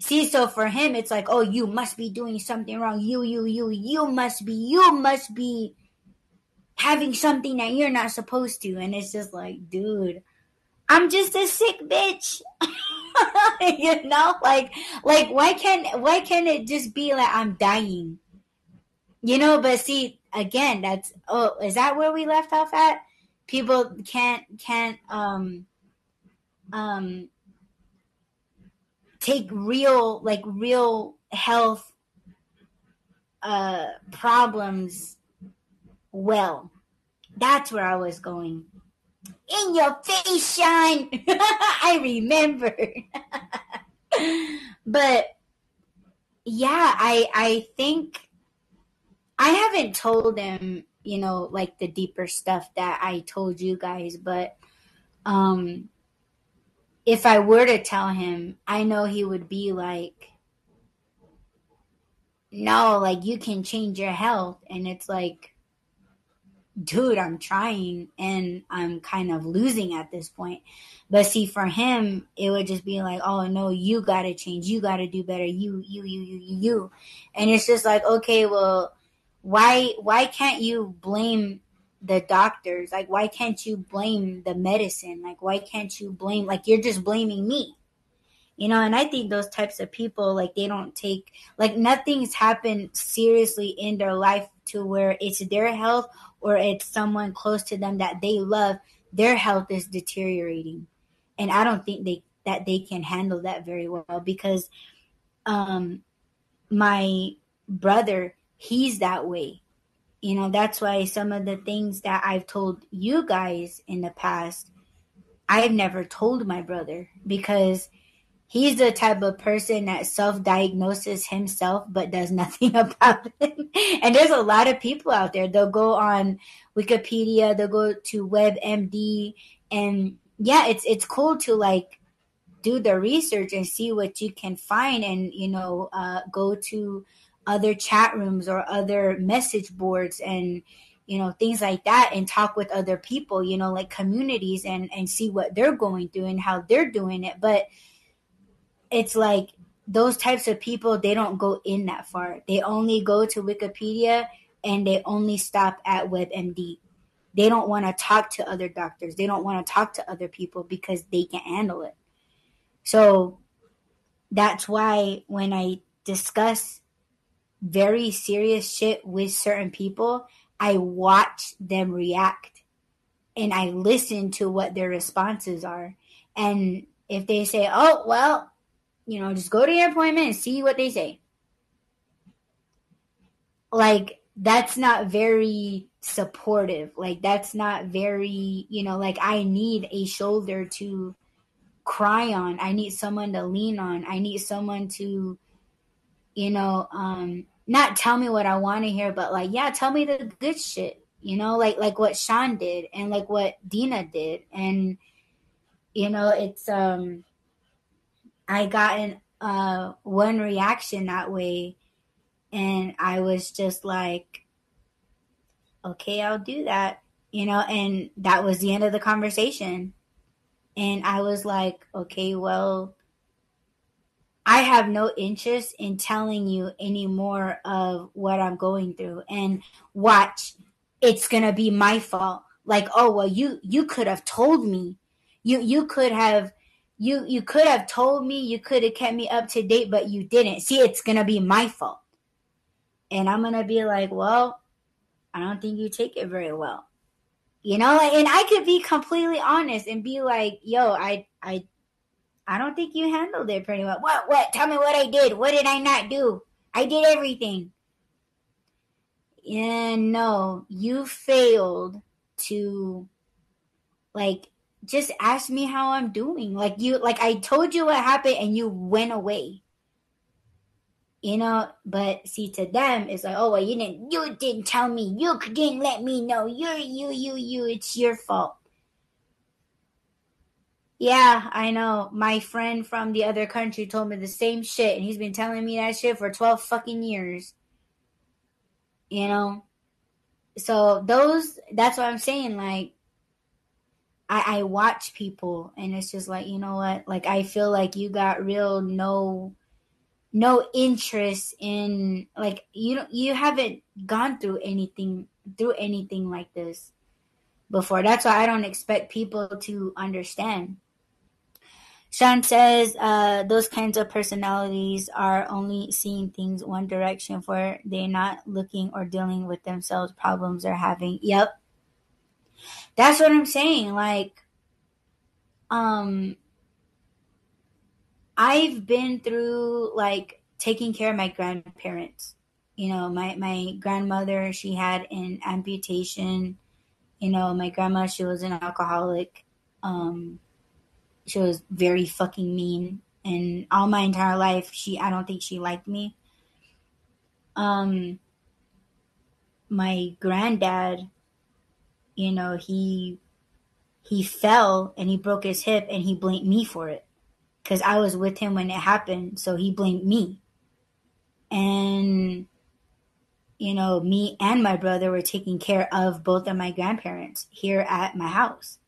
See, so for him, it's like, oh, you must be doing something wrong. You, you, you, you must be, you must be having something that you're not supposed to. And it's just like, dude, I'm just a sick bitch. you know, like, like why can't, why can't it just be like I'm dying? You know, but see, again, that's oh, is that where we left off at? People can't can't um um take real like real health uh problems well. That's where I was going. In your face, Sean. I remember. but yeah, I I think I haven't told him, you know, like the deeper stuff that I told you guys, but um if I were to tell him, I know he would be like no, like you can change your health and it's like dude, I'm trying and I'm kind of losing at this point. But see, for him, it would just be like, oh no, you gotta change, you gotta do better, you, you, you, you, you. And it's just like, okay, well, why why can't you blame the doctors? Like why can't you blame the medicine? Like why can't you blame like you're just blaming me. You know and i think those types of people like they don't take like nothing's happened seriously in their life to where it's their health or it's someone close to them that they love. Their health is deteriorating. And i don't think they that they can handle that very well because um my brother he's that way. You know, that's why some of the things that I've told you guys in the past, I've never told my brother because he's the type of person that self diagnoses himself but does nothing about it. And there's a lot of people out there. They'll go on Wikipedia, they'll go to WebMD, and yeah, it's it's cool to like do the research and see what you can find and you know uh, go to other chat rooms or other message boards and you know things like that and talk with other people you know like communities and and see what they're going through and how they're doing it. But it's like those types of people they don't go in that far. They only go to wikipedia and they only stop at webmd. They don't want to talk to other doctors. They don't want to talk to other people because they can handle it. So that's why when i discuss very serious shit with certain people I watch them react and I listen to what their responses are. And if they say, oh, well, you know, just go to your appointment and see what they say. Like, that's not very supportive. Like, that's not very, you know, like I need a shoulder to cry on. I need someone to lean on. I need someone to, you know, um, not tell me what I want to hear, but like, yeah, tell me the good shit, you know, like like what Sean did and like what Dina did. And you know, it's um I gotten uh one reaction that way and I was just like, okay, I'll do that, you know, and that was the end of the conversation. And I was like, okay, well, I have no interest in telling you any more of what I'm going through. And watch, it's gonna be my fault. Like, oh well, you you could have told me. You you could have you you could have told me. You could have kept me up to date, but you didn't. See, it's gonna be my fault. And I'm gonna be like, well, I don't think you take it very well. You know, and I could be completely honest and be like, yo, I I I don't think you handled it pretty well. What? What? Tell me what I did. What did I not do? I did everything. And no, you failed to like just ask me how I'm doing. Like you like I told you what happened and you went away. You know, but see to them it's like, oh well you didn't you didn't tell me. You didn't let me know. You're you, you, you, it's your fault. Yeah, I know. My friend from the other country told me the same shit, and he's been telling me that shit for 12 fucking years. You know? So, those, that's what I'm saying. Like, I, I watch people, and it's just like, you know what? Like, I feel like you got real no no interest in like you don't you haven't gone through anything through anything like this before that's why i don't expect people to understand sean says uh, those kinds of personalities are only seeing things one direction for they're not looking or dealing with themselves problems they're having yep that's what i'm saying like um I've been through like taking care of my grandparents. You know, my my grandmother, she had an amputation. You know, my grandma, she was an alcoholic. Um, she was very fucking mean, and all my entire life, she I don't think she liked me. Um, my granddad, you know, he he fell and he broke his hip, and he blamed me for it because I was with him when it happened. So he blamed me. And, you know, me and my brother were taking care of both of my grandparents here at my house.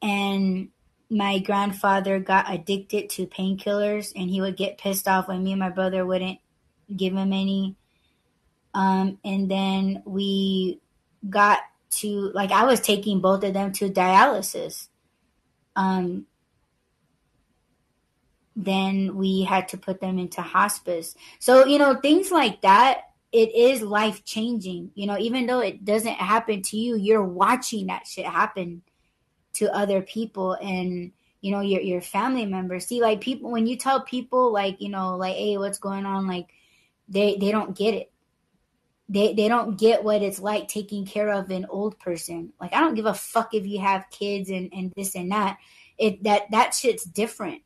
And my grandfather got addicted to painkillers and he would get pissed off when me and my brother wouldn't give him any. Um, and then we got to, like, I was taking both of them to dialysis. Um, then we had to put them into hospice. So, you know, things like that, it is life changing. You know, even though it doesn't happen to you, you're watching that shit happen to other people and you know your your family members. See, like people when you tell people like, you know, like, hey, what's going on, like they they don't get it. They they don't get what it's like taking care of an old person. Like I don't give a fuck if you have kids and, and this and that. It that that shit's different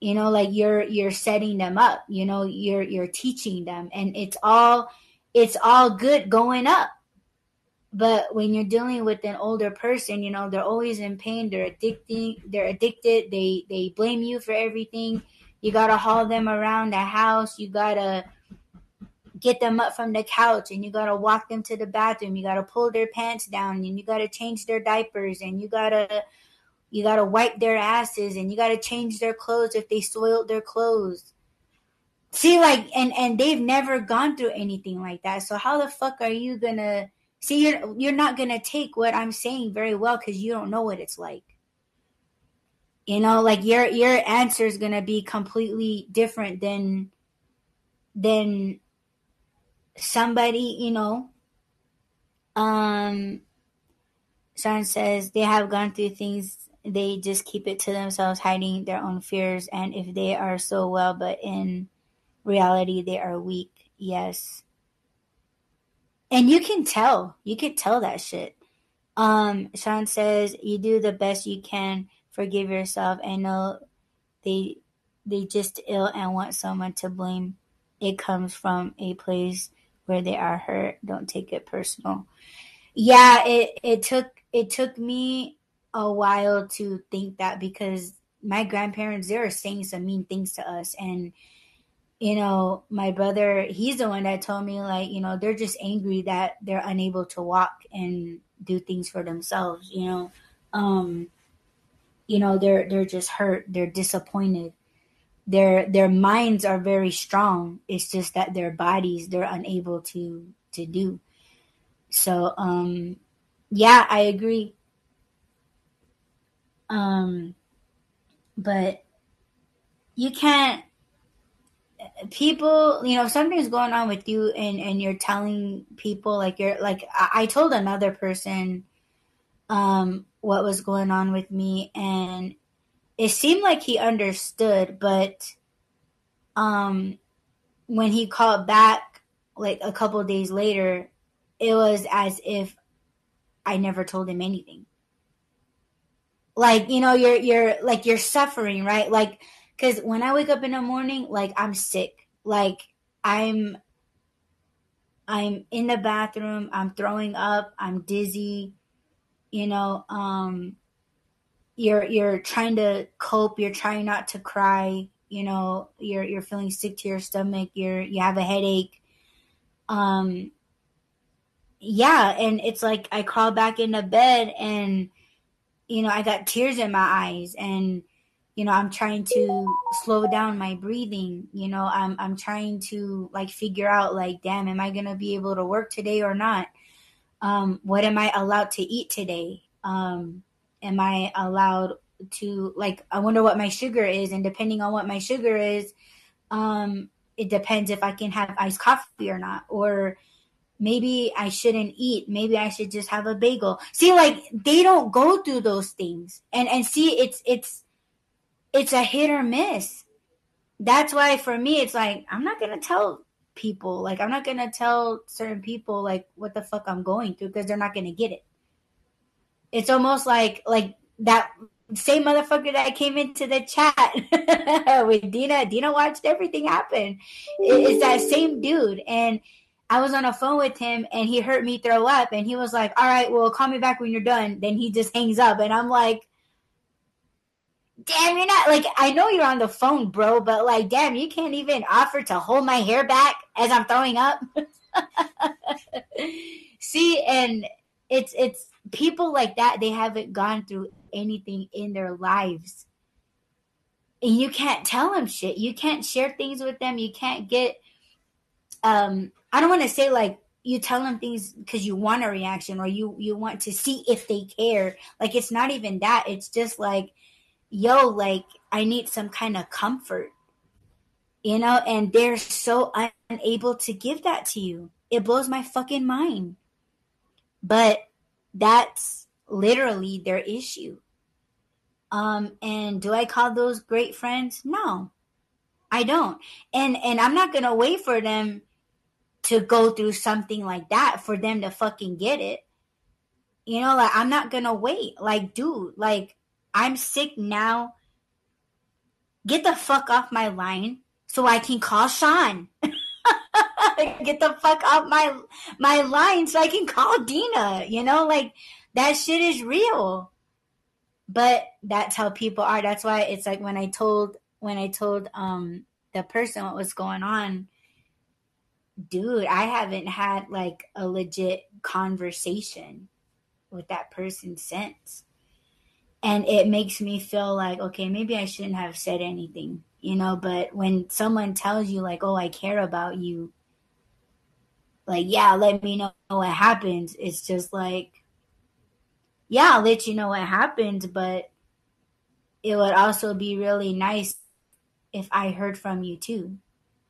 you know like you're you're setting them up you know you're you're teaching them and it's all it's all good going up but when you're dealing with an older person you know they're always in pain they're addicting they're addicted they they blame you for everything You gotta haul them around the house. You gotta get them up from the couch and you gotta walk them to the bathroom. You gotta pull their pants down and you gotta change their diapers and you gotta you gotta wipe their asses and you gotta change their clothes if they soiled their clothes. See, like, and and they've never gone through anything like that. So how the fuck are you gonna see? You're you're not gonna take what I'm saying very well because you don't know what it's like. You know, like your your answer is gonna be completely different than than somebody. You know, um, Sean says they have gone through things. They just keep it to themselves, hiding their own fears. And if they are so well, but in reality they are weak. Yes. And you can tell. You can tell that shit. Um, Sean says you do the best you can. Forgive yourself and know they they just ill and want someone to blame. It comes from a place where they are hurt. Don't take it personal. Yeah, it it took it took me a while to think that because my grandparents they were saying some mean things to us and you know, my brother, he's the one that told me, like, you know, they're just angry that they're unable to walk and do things for themselves, you know. Um, you know, they're they're just hurt, they're disappointed. Their their minds are very strong. It's just that their bodies they're unable to to do. So um yeah, I agree. Um but you can't people you know something's going on with you and and you're telling people like you're like I, I told another person um what was going on with me and it seemed like he understood but um when he called back like a couple days later it was as if i never told him anything. Like you know you're you're like you're suffering right? Like because when I wake up in the morning, like I'm sick. Like I'm I'm in the bathroom, I'm throwing up, I'm dizzy, you know, um you're you're trying to cope, you're trying not to cry, you know, you're you're feeling sick to your stomach, you're you have a headache. Um yeah, and it's like I crawl back into bed and you know, I got tears in my eyes and you know i'm trying to slow down my breathing you know i'm i'm trying to like figure out like damn am i going to be able to work today or not? Um what am i allowed to eat today? Um am i allowed to like i wonder what my sugar is and depending on what my sugar is um it depends if i can have iced coffee or not or maybe i shouldn't eat maybe i should just have a bagel. See like they don't go through those things. And and see it's it's it's a hit or miss. That's why for me, it's like, I'm not going to tell people, like, I'm not going to tell certain people, like, what the fuck I'm going through because they're not going to get it. It's almost like, like that same motherfucker that came into the chat with Dina. Dina watched everything happen. It's that same dude. And I was on a phone with him and he heard me throw up and he was like, All right, well, call me back when you're done. Then he just hangs up. And I'm like, damn, you're not like I know you're on the phone, bro, but like, damn, you can't even offer to hold my hair back as I'm throwing up. See, and it's it's people like that. They haven't gone through anything in their lives, and you can't tell them shit. You can't share things with them. You can't get. Um, I don't want to say like you tell them things because you want a reaction or you you want to see if they care. Like it's not even that. It's just like yo, like I need some kind of comfort, you know, and they're so unable to give that to you. It blows my fucking mind. But that's literally their issue. Um, and do I call those great friends? No, I don't. And and I'm not gonna wait for them to go through something like that for them to fucking get it. You know, like I'm not gonna wait. Like, dude, like I'm sick now. Get the fuck off my line so I can call Sean. Get the fuck off my my line so I can call Dina. You know, like that shit is real. But that's how people are. That's why it's like when I told when I told um the person what was going on, dude, I haven't had like a legit conversation with that person since. And it makes me feel like, okay, maybe I shouldn't have said anything, you know, but when someone tells you like, "Oh, I care about you," like, yeah, let me know what happens. It's just like yeah, I'll let you know what happens, but it would also be really nice if I heard from you too.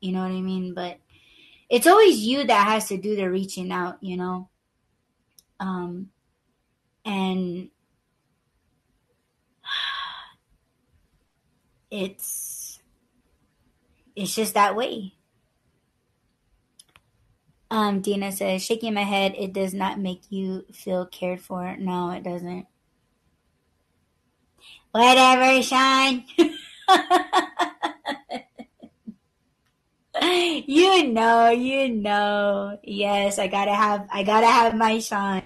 You know what I mean? But it's always you that has to do the reaching out, you know? Um, and it's it's just that way. Um, Dina says, shaking my head, it does not make you feel cared for. No, it doesn't. Whatever, Sean. you know, you know. Yes, I gotta have I gotta have my Sean.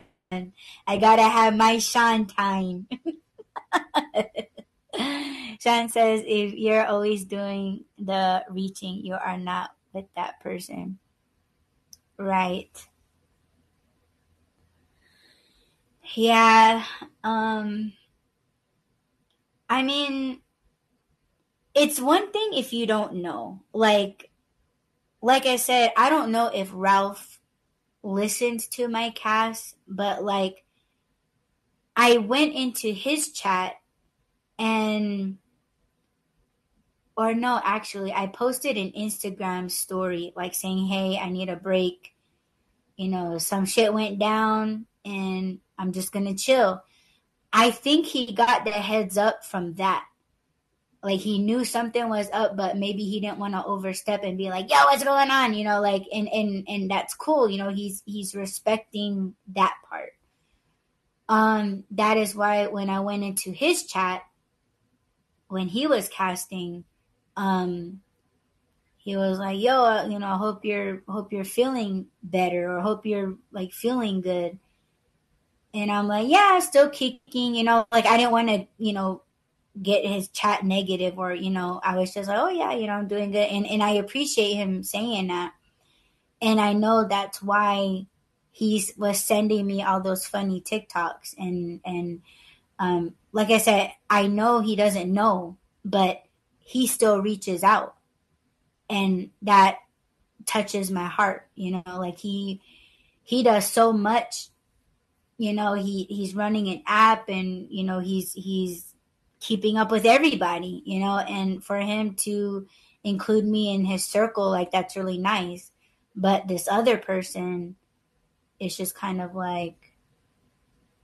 I gotta have my Sean time. Sean says if you're always doing the reaching, you are not with that person. Right. Yeah. Um I mean it's one thing if you don't know. Like like I said, I don't know if Ralph listened to my cast, but like I went into his chat and or no, actually, I posted an Instagram story like saying, "Hey, I need a break. You know, some shit went down, and I'm just gonna chill." I think he got the heads up from that. Like he knew something was up, but maybe he didn't want to overstep and be like, "Yo, what's going on?" You know, like and and and that's cool. You know, he's he's respecting that part. Um, that is why when I went into his chat, when he was casting, um, he was like, "Yo, uh, you know, I hope you're hope you're feeling better, or hope you're like feeling good." And I'm like, "Yeah, still kicking." You know, like I didn't want to, you know, get his chat negative, or you know, I was just like, "Oh yeah, you know, I'm doing good," and and I appreciate him saying that, and I know that's why he was sending me all those funny TikToks, and and um, like I said, I know he doesn't know, but he still reaches out. And that touches my heart you know like he he does so much you know he he's running an app and you know he's he's keeping up with everybody you know and for him to include me in his circle like that's really nice. But this other person it's just kind of like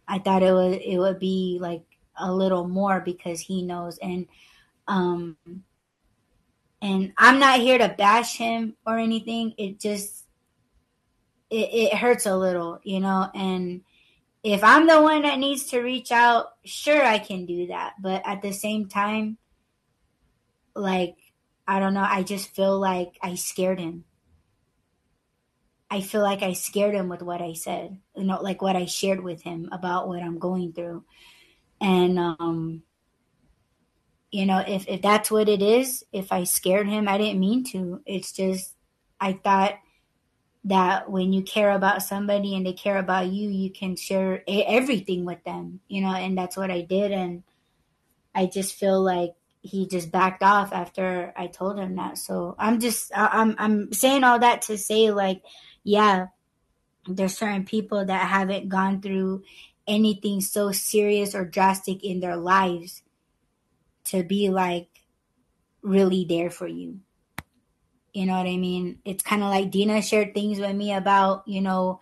i thought it would it would be like a little more because he knows and um, and I'm not here to bash him or anything. It just it, it hurts a little, you know. And if I'm the one that needs to reach out, sure I can do that. But at the same time, like I don't know, I just feel like I scared him. I feel like I scared him with what I said, you know, like what I shared with him about what I'm going through. And um you know, if if that's what it is, if I scared him, I didn't mean to. It's just I thought that when you care about somebody and they care about you, you can share everything with them, you know, and that's what I did and I just feel like he just backed off after I told him that. So I'm just I'm I'm saying all that to say like yeah, there's certain people that haven't gone through anything so serious or drastic in their lives to be like really there for you. You know what I mean? It's kind of like Dina shared things with me about, you know,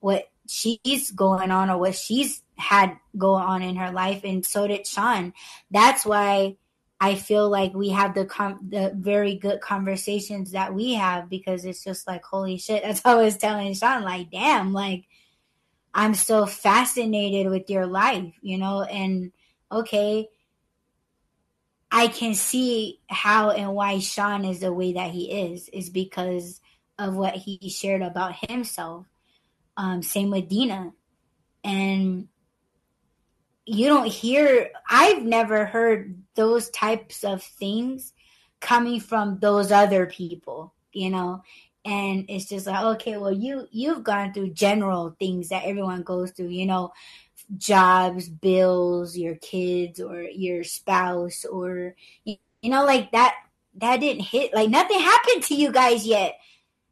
what she's going on or what she's had going on in her life and so did Sean. That's why I feel like we have the com- the very good conversations that we have because it's just like holy shit. That's how I was telling Sean like damn like I'm so fascinated with your life, you know, and okay, I can see how and why Sean is the way that he is, is because of what he shared about himself. Um, same with Dina. And you don't hear, I've never heard those types of things coming from those other people, you know. And it's just like, okay, well, you you've gone through general things that everyone goes through, you know, jobs, bills, your kids, or your spouse, or you know, like that. That didn't hit. Like nothing happened to you guys yet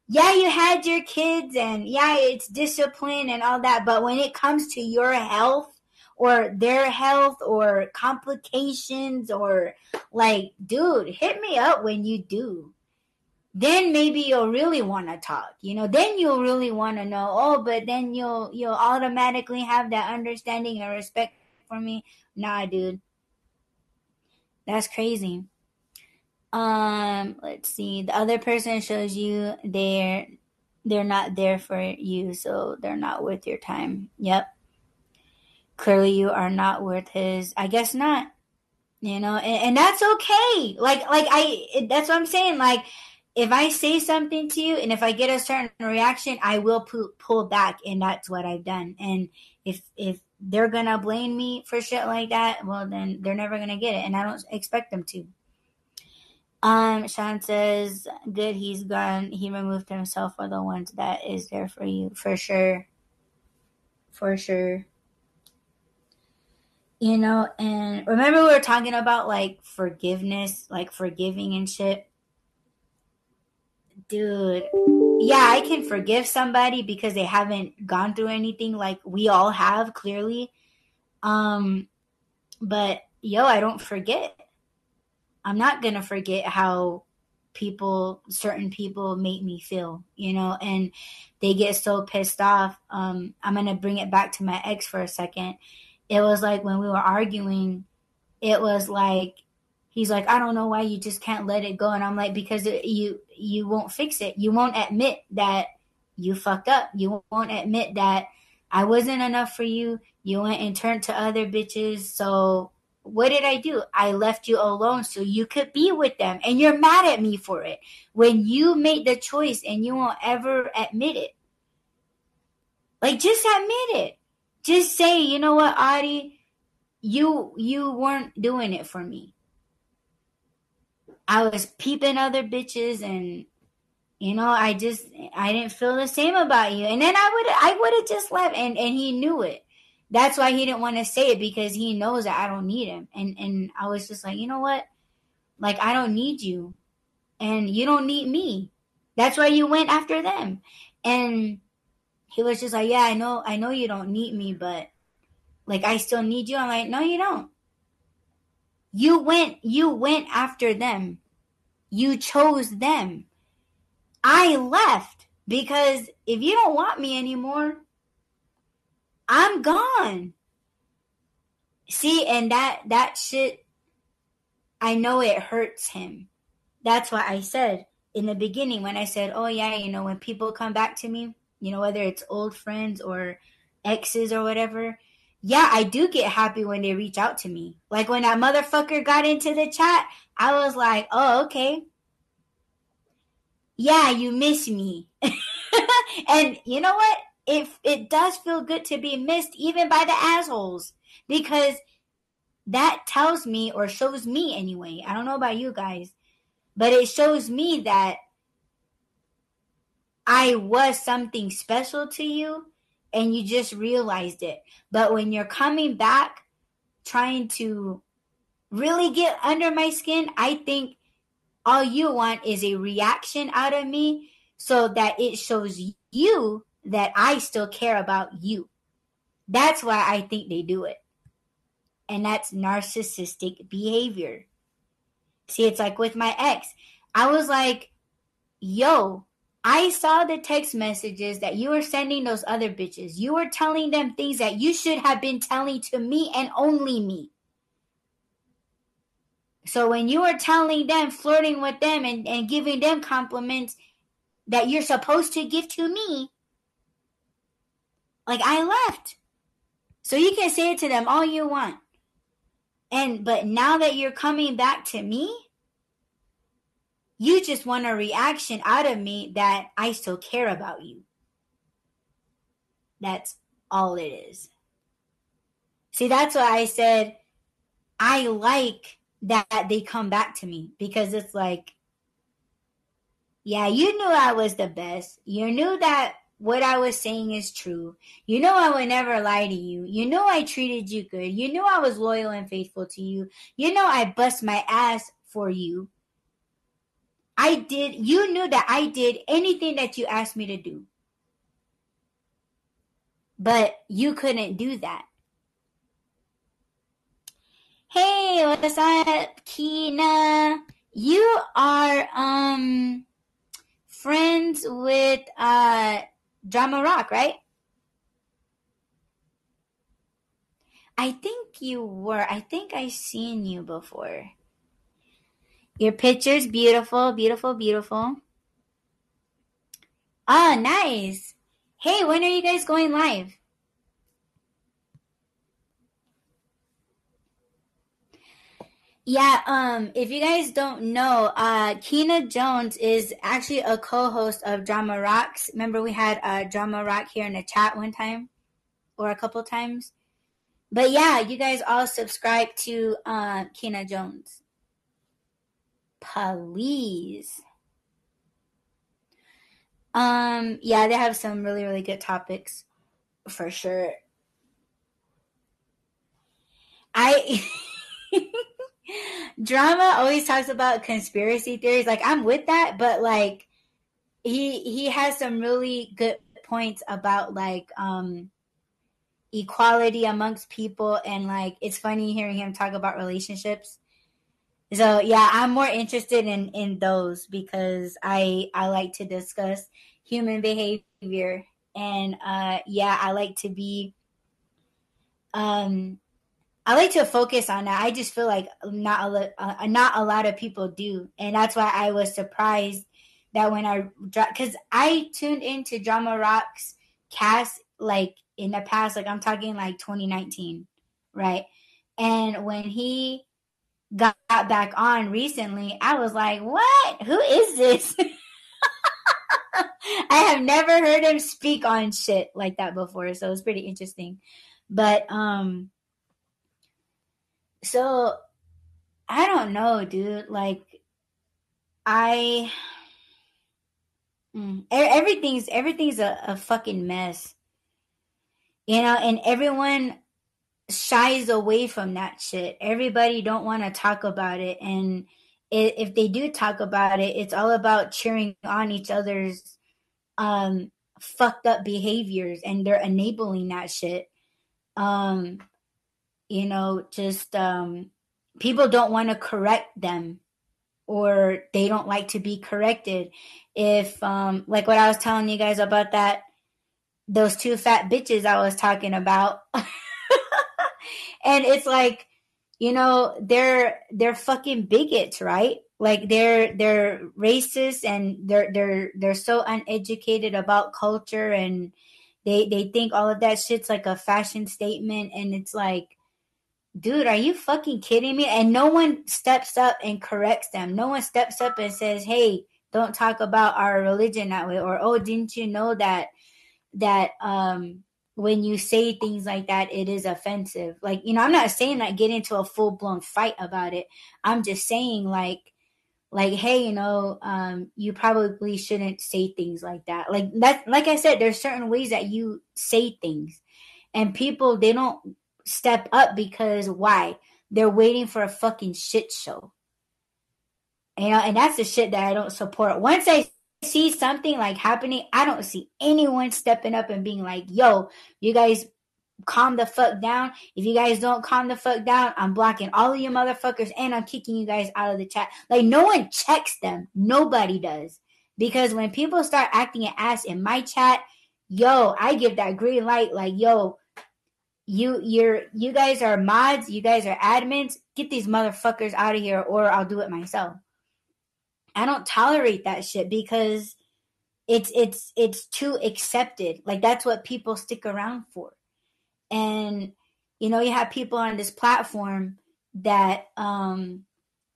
yeah, you had your kids and yeah, it's discipline and all that. But when it comes to your health or their health or complications or like, dude, hit me up when you do. Then maybe you'll really want to talk, you know, then you'll really want to know, oh, but then you'll, you'll automatically have that understanding and respect for me. Nah, dude. That's crazy. Um, let's see. The other person shows you they're they're not there for you, so they're not worth your time. Yep. Clearly, you are not worth his. I guess not. You know, and, and that's okay. Like, like I. That's what I'm saying. Like, if I say something to you, and if I get a certain reaction, I will pull, pull back, and that's what I've done. And if if they're gonna blame me for shit like that, well, then they're never gonna get it, and I don't expect them to. Um, Sean says, good, he's gone. He removed himself for the ones that is there for you. For sure. For sure. You know, and remember we were talking about like forgiveness, like forgiving and shit. Dude, yeah, I can forgive somebody because they haven't gone through anything like we all have, clearly. Um, but yo, I don't forget I'm not to forget how people, certain people make me feel, you know, and they get so pissed off. Um, I'm to bring it back to my ex for a second. It was like when we were arguing, it was like, he's like, I don't know why you just can't let it go. And I'm like, because it, you, you won't fix it. You won't admit that you fucked up. You won't admit that I wasn't enough for you. You went and turned to other bitches. So what did I do? I left you alone so you could be with them. And you're mad at me for it. When you made the choice and you won't ever admit it. Like just admit it. Just say, you know what, Audie, you you weren't doing it for me. I was peeping other bitches and you know, I just I didn't feel the same about you. And then I would I would have just left and and he knew it that's why he didn't want to say it because he knows that I don't need him. And and I was just like, you know what? Like I don't need you. And you don't need me. That's why you went after them. And he was just like, Yeah, I know, I know you don't need me, but like I still need you. I'm like, No, you don't. You went you went after them. You chose them. I left because if you don't want me anymore, I'm gone. See, and that that shit I know it hurts him. That's why I said in the beginning when I said, "Oh yeah, you know, when people come back to me, you know, whether it's old friends or exes or whatever, yeah, I do get happy when they reach out to me. Like when that motherfucker got into the chat, I was like, "Oh, okay. Yeah, you miss me." and you know what? it it does feel good to be missed even by the assholes because that tells me or shows me anyway. I don't know about you guys, but it shows me that I was something special to you and you just realized it. But when you're coming back trying to really get under my skin, I think all you want is a reaction out of me so that it shows you that I still care about you. That's why I think they do it. And that's narcissistic behavior. See, it's like with my ex. I was like, yo, I saw the text messages that you were sending those other bitches. You were telling them things that you should have been telling to me and only me. So when you were telling them, flirting with them, and, and giving them compliments that you're supposed to give to me, like I left. So you can say it to them all you want. And but now that you're coming back to me, you just want a reaction out of me that I still care about you. That's all it is. See, that's why I said I like that they come back to me because it's like, yeah, you knew I was the best. You knew that what I was saying is true. You know I would never lie to you. You know I treated you good. You knew I was loyal and faithful to you. You know I bust my ass for you. I did you knew that I did anything that you asked me to do. But you couldn't do that. Hey, what's up, Keena? You are um friends with uh Drama Rock, right? I think you were. I think I seen you before. Your picture's beautiful, beautiful, beautiful. Ah, nice. Hey, when are you guys going live? Yeah, um, if you guys don't know, uh, Keena Jones is actually a co-host of Drama Rocks. Remember we had uh, Drama Rock here in the chat one time, or a couple times. But yeah, you guys all subscribe to uh, Keena Jones. Please. Um, yeah, they have some really, really good topics for sure. I drama always talks about conspiracy theories. Like I'm with that, but like he he has some really good points about like um equality amongst people and like it's funny hearing him talk about relationships. So yeah, I'm more interested in in those because I I like to discuss human behavior and uh yeah, I like to be um I like to focus on that. I just feel like not a uh, not a lot of people do, and that's why I was surprised that when I because I tuned into Drama Rocks cast like in the past, like I'm talking like 2019, right? And when he got back on recently, I was like, "What? Who is this?" I have never heard him speak on shit like that before, so it's pretty interesting. But um so I don't know, dude. Like I mm, everything's everything's a, a fucking mess. You know, and everyone shies away from that shit. Everybody don't want to talk about it and if they do talk about it, it's all about cheering on each other's um fucked up behaviors and they're enabling that shit. Um you know just um people don't want to correct them or they don't like to be corrected if um like what i was telling you guys about that those two fat bitches i was talking about and it's like you know they're they're fucking bigots right like they're they're racist and they're they're they're so uneducated about culture and they they think all of that shit's like a fashion statement and it's like dude, are you fucking kidding me? And no one steps up and corrects them. No one steps up and says, hey, don't talk about our religion that way. Or, oh, didn't you know that, that, um, when you say things like that, it is offensive. Like, you know, I'm not saying like get into a full blown fight about it. I'm just saying like, like, hey, you know, um, you probably shouldn't say things like that. Like that, like I said, there's certain ways that you say things, and people they don't step up because why? They're waiting for a fucking shit show. You know, and that's the shit that I don't support. Once I see something like happening, I don't see anyone stepping up and being like, yo, you guys calm the fuck down. If you guys don't calm the fuck down, I'm blocking all of you motherfuckers and I'm kicking you guys out of the chat. Like no one checks them. Nobody does. Because when people start acting an ass in my chat, yo, I give that green light like, yo, you you're you guys are mods, you guys are admins, get these motherfuckers out of here or I'll do it myself. I don't tolerate that shit because it's it's it's too accepted. Like that's what people stick around for. And you know, you have people on this platform that um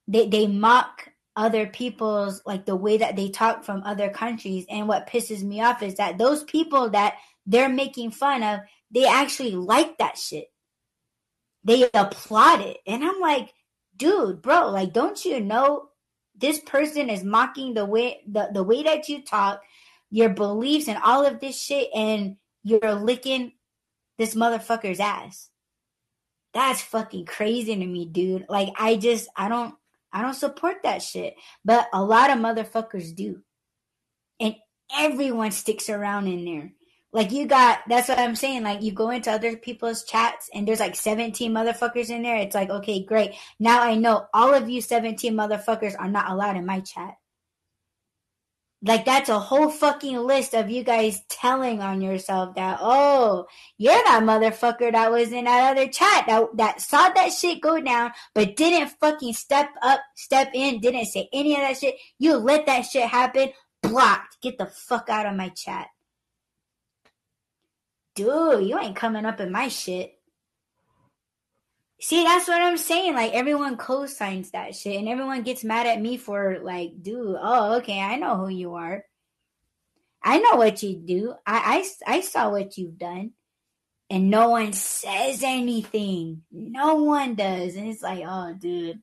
they they mock other people's like the way that they talk from other countries and what pisses me off is that those people that they're making fun of they actually like that shit. They applaud it. And I'm like, dude, bro, like, don't you know this person is mocking the way the, the way that you talk, your beliefs, and all of this shit, and you're licking this motherfucker's ass. That's fucking crazy to me, dude. Like, I just, I don't, I don't support that shit. But a lot of motherfuckers do. And everyone sticks around in there. Like you got that's what I'm saying. Like you go into other people's chats and there's like 17 motherfuckers in there. It's like, okay, great. Now I know all of you 17 motherfuckers are not allowed in my chat. Like that's a whole fucking list of you guys telling on yourself that, oh, you're that motherfucker that was in that other chat that that saw that shit go down, but didn't fucking step up, step in, didn't say any of that shit. You let that shit happen, blocked. Get the fuck out of my chat dude, you ain't coming up in my shit. See, that's what I'm saying. Like everyone co-signs that shit, and everyone gets mad at me for like, dude. Oh, okay, I know who you are. I know what you do. I I, I saw what you've done, and no one says anything. No one does, and it's like, oh, dude.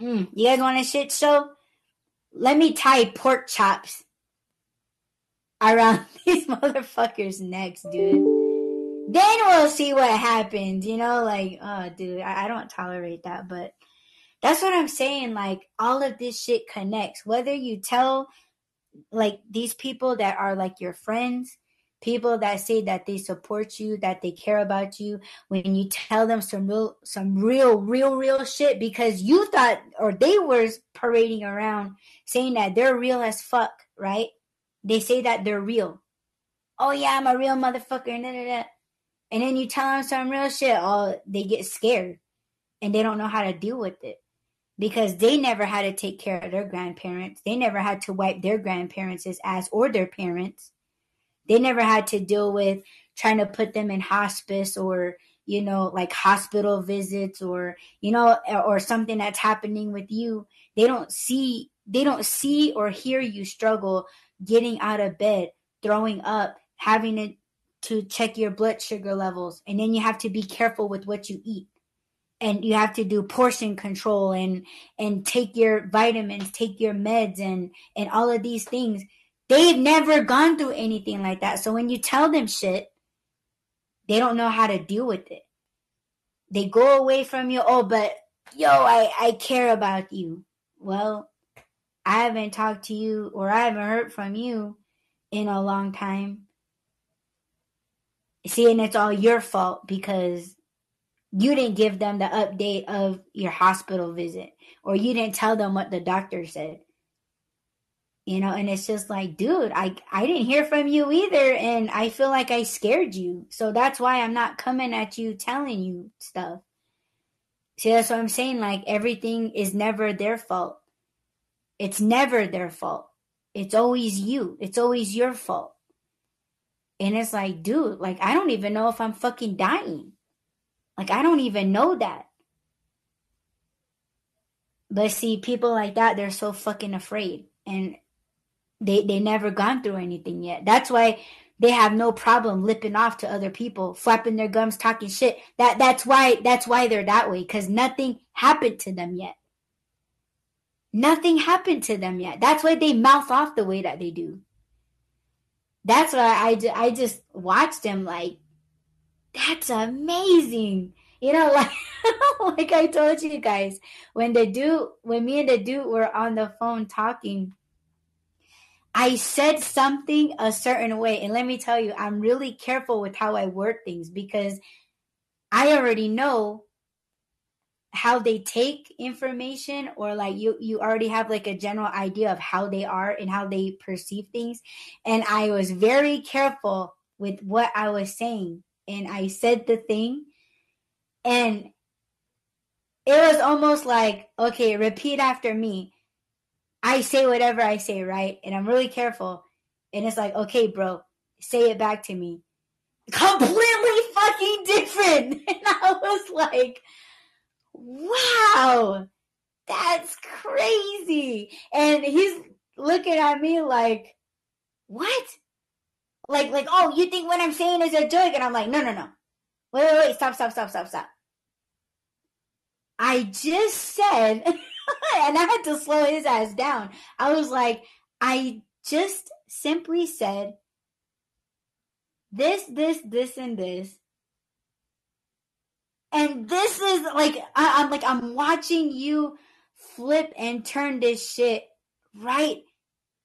Mm, you guys want a shit show? Let me tie pork chops around these motherfuckers' necks, dude. Then we'll see what happens, you know? Like, oh, dude, I, I don't tolerate that. But that's what I'm saying. Like, all of this shit connects. Whether you tell, like, these people that are like your friends, people that say that they support you, that they care about you, when you tell them some real, some real, real, real shit because you thought, or they were parading around saying that they're real as fuck, right? They say that they're real. Oh yeah, I'm a real motherfucker. And, and then you tell them some real shit. Oh, they get scared and they don't know how to deal with it because they never had to take care of their grandparents. They never had to wipe their grandparents' ass or their parents. They never had to deal with trying to put them in hospice or you know like hospital visits or you know or something that's happening with you they don't see they don't see or hear you struggle getting out of bed, throwing up, having to, to check your blood sugar levels. And then you have to be careful with what you eat. And you have to do portion control and and take your vitamins, take your meds and and all of these things. They've never gone through anything like that. So when you tell them shit, they don't know how to deal with it. They go away from you. Oh, but yo, I, I care about you. Well, I haven't talked to you or I haven't heard from you in a long time. See, and it's all your fault because you didn't give them the update of your hospital visit or you didn't tell them what the doctor said. You know, and it's just like, dude, I I didn't hear from you either and I feel like I scared you. So that's why I'm not coming at you telling you stuff. See, that's what I'm saying. Like everything is never their fault it's never their fault. It's always you. It's always your fault. And it's like, dude, like, I don't even know if I'm fucking dying. Like, I don't even know that. But see, people like that, they're so fucking afraid. And they they never gone through anything yet. That's why they have no problem lipping off to other people, flapping their gums, talking shit. That that's why that's why they're that way, because nothing happened to them yet. Nothing happened to them yet. That's why they mouth off the way that they do. That's why I, I just watched them like, that's amazing. You know, like like I told you guys, when the dude, when me and the dude were on the phone talking, I said something a certain way. And let me tell you, I'm really careful with how I word things because I already know how they take information or like you you already have like a general idea of how they are and how they perceive things. And i was very careful with what i was saying and i said the thing and it was almost like okay repeat after me. I say whatever i say right? And i'm really careful. And it's like okay bro say it back to me. Completely fucking different. And i was like wow, that's crazy. And he's looking at me like, what? Like, like, oh, you think what I'm saying is a joke? And I'm like, no, no, no. Wait, wait, wait, stop, stop, stop, stop, stop. I just said, and I had to slow his ass down. I was like, I just simply said this, this, this, and this. And this is like, I, I'm like, I'm watching you flip and turn this shit right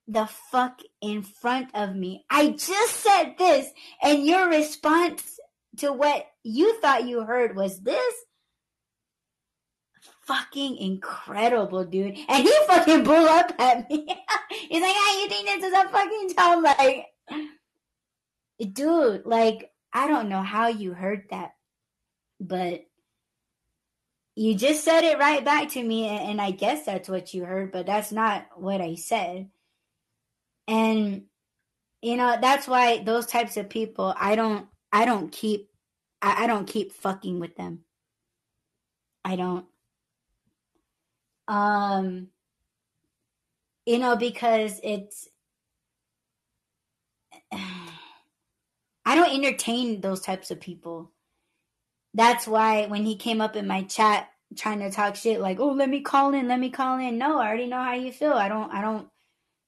the fuck in front of me. I just said this, and your response to what you thought you heard was this fucking incredible, dude. And he fucking blew up at me. He's like, "Hey, you think this is a fucking job?" Like, dude, like, I don't know how you heard that, but you just said it right back to me, and I guess that's what you heard, but that's not what I said. And you know, that's why those types of people, I don't, I don't keep, I, I don't keep fucking with them. I don't. Um, you know, because it's, I don't entertain those types of people. That's why when he came up in my chat trying to talk shit like, "Oh, let me call in, let me call in." No, I already know how you feel. I don't I don't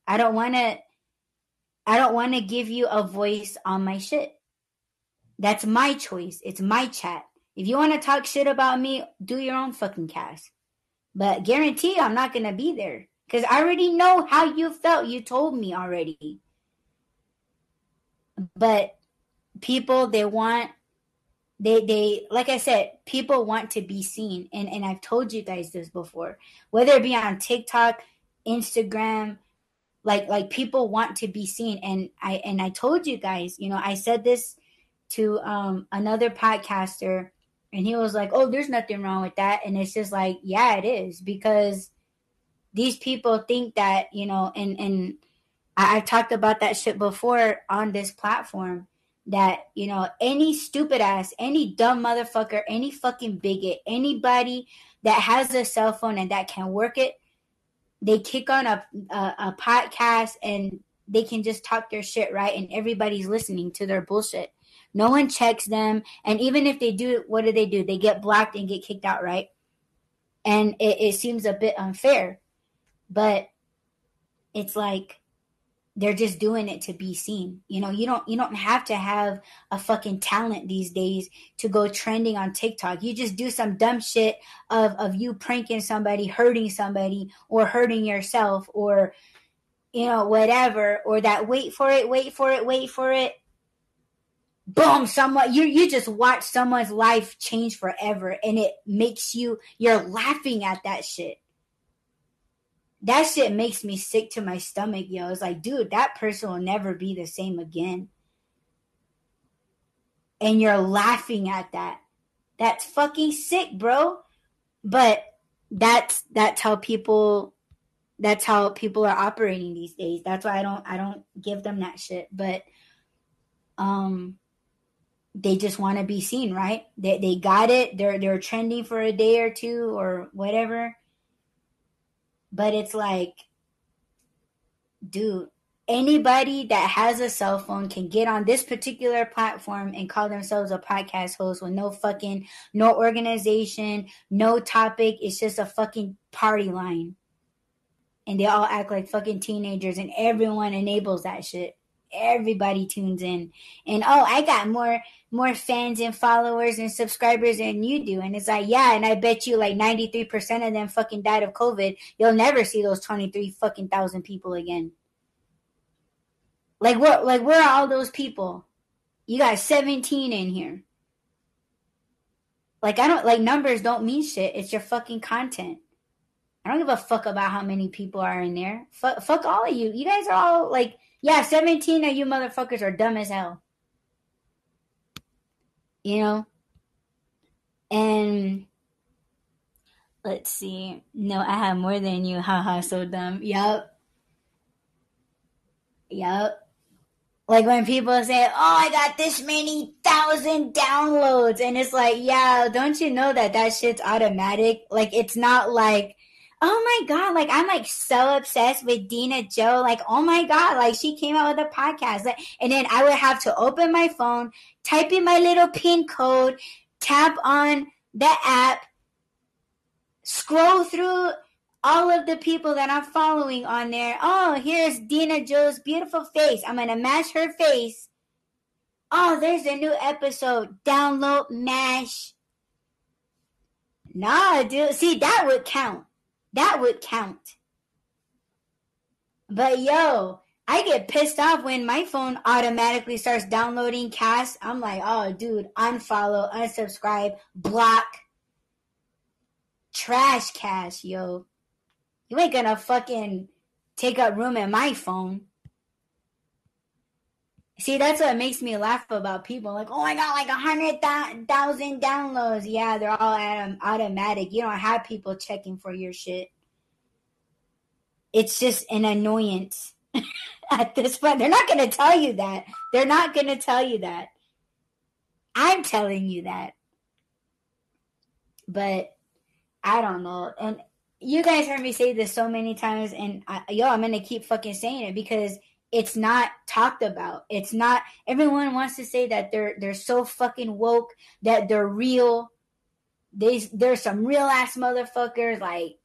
I don't want to I don't want to give you a voice on my shit. That's my choice. It's my chat. If you want to talk shit about me, do your own fucking cast. But guarantee I'm not going to be there because I already know how you felt. You told me already. But people, they want, they, they, like I said, people want to be seen. And, and I've told you guys this before, whether it be on TikTok, Instagram, like, like people want to be seen. And I, and I told you guys, you know, I said this to um, another podcaster and he was like, "Oh, there's nothing wrong with that." And it's just like, "Yeah, it is because these people think that, you know, and and I, I've talked about that shit before on this platform that, you know, any stupid ass, any dumb motherfucker, any fucking bigot, anybody that has a cell phone and that can work it, they kick on a a, a podcast and they can just talk their shit right and everybody's listening to their bullshit no one checks them. And even if they do, what do they do? They get blocked and get kicked out, right? And it, it seems a bit unfair. But it's like they're just doing it to be seen. You know, you don't you don't have to have a fucking talent these days to go trending on TikTok. You just do some dumb shit of of you pranking somebody, hurting somebody, or hurting yourself, or you know, whatever, or that wait for it, wait for it, wait for it boom someone you you just watch someone's life change forever and it makes you you're laughing at that shit that shit makes me sick to my stomach yo it's like dude that person will never be the same again and you're laughing at that that's fucking sick bro but that's that's how people that's how people are operating these days that's why i don't i don't give them that shit but um they just want to be seen, right? They they got it. They're they're trending for a day or two or whatever. But it's like, dude, anybody that has a cell phone can get on this particular platform and call themselves a podcast host with no fucking no organization, no topic. It's just a fucking party line. And they all act like fucking teenagers and everyone enables that shit everybody tunes in. And oh i got more more fans and followers and subscribers than you do. And it's like yeah and i bet you like 93% of them fucking died of covid. You'll never see those 23 fucking thousand people again. Like what like where are all those people? You got 17 in here. Like i don't like numbers don't mean shit. It's your fucking content. I don't give a fuck about how many people are in there. Fuck, fuck all of you. You guys are all like yeah, 17 of you motherfuckers are dumb as hell. You know? And let's see. No, I have more than you. Haha, so dumb. Yup. Yup. Like when people say, "Oh, I got this many thousand downloads," and it's like, "Yeah, don't you know that that shit's automatic? Like, it's not like oh my god like i'm like so obsessed with dina joe like oh my god like she came out with a podcast like, and then i would have to open my phone type in my little pin code tap on the app scroll through all of the people that I'm following on there. Oh, here's Dina Joe's beautiful face. I'm gonna mash her face. Oh, there's a new episode. Download, mash. Nah, dude. See, that would count. That would count. But yo, I get pissed off when my phone automatically starts downloading casts. I'm like, oh, dude, unfollow, unsubscribe, block, trash cast, yo. You ain't gonna fucking take up room in my phone. See, that's what makes me laugh about people. Like, oh, I got like a hundred thousand downloads. Yeah, they're all automatic. You don't have people checking for your shit. It's just an annoyance at this point. They're not going to tell you that. They're not going to tell you that. I'm telling you that. But I don't know. And you guys heard me say this so many times, and I, yo, I'm gonna keep fucking saying it because it's not talked about. It's not. Everyone wants to say that they're they're so fucking woke that they're real. There's there's some real ass motherfuckers like,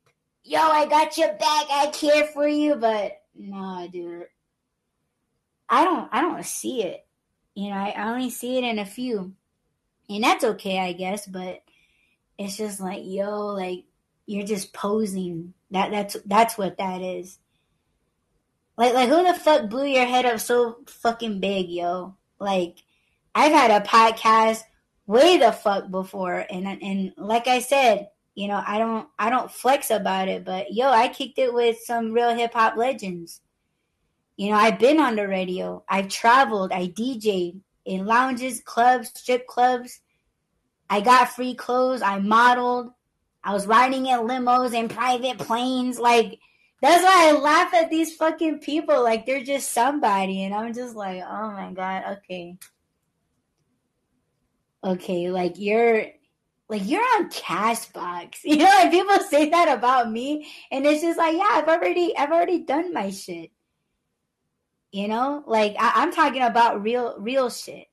yo, I got your back. I care for you, but no, dude. I don't I don't see it. You know, I only see it in a few, and that's okay, I guess. But it's just like, yo, like you're just posing. That that's that's what that is. Like like who the fuck blew your head up so fucking big, yo? Like I've had a podcast way the fuck before and and like I said, you know, I don't I don't flex about it, but yo, I kicked it with some real hip hop legends. You know, I've been on the radio. I've traveled, I DJed in lounges, clubs, strip clubs. I got free clothes, I modeled. I was riding in limos and private planes. Like, that's why I laugh at these fucking people. Like, they're just somebody. And I'm just like, oh my God, okay. Okay, like, you're. Like you're on Castbox, you know. Like people say that about me, and it's just like, yeah, I've already, I've already done my shit. You know, like I, I'm talking about real, real shit.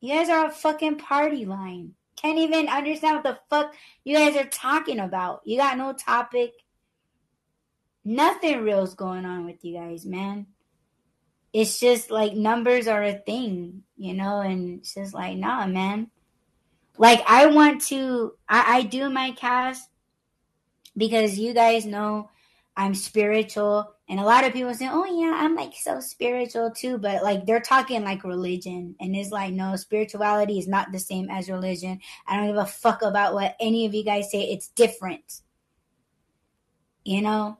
You guys are a fucking party line. Can't even understand what the fuck you guys are talking about. You got no topic. Nothing real's going on with you guys, man. It's just like numbers are a thing, you know, and it's just like, nah, man. Like I want to I, I do my cast because you guys know I'm spiritual and a lot of people say, "Oh yeah, I'm like so spiritual too," but like they're talking like religion, and it's like no, spirituality is not the same as religion. I don't give a fuck about what any of you guys say. It's different, you know.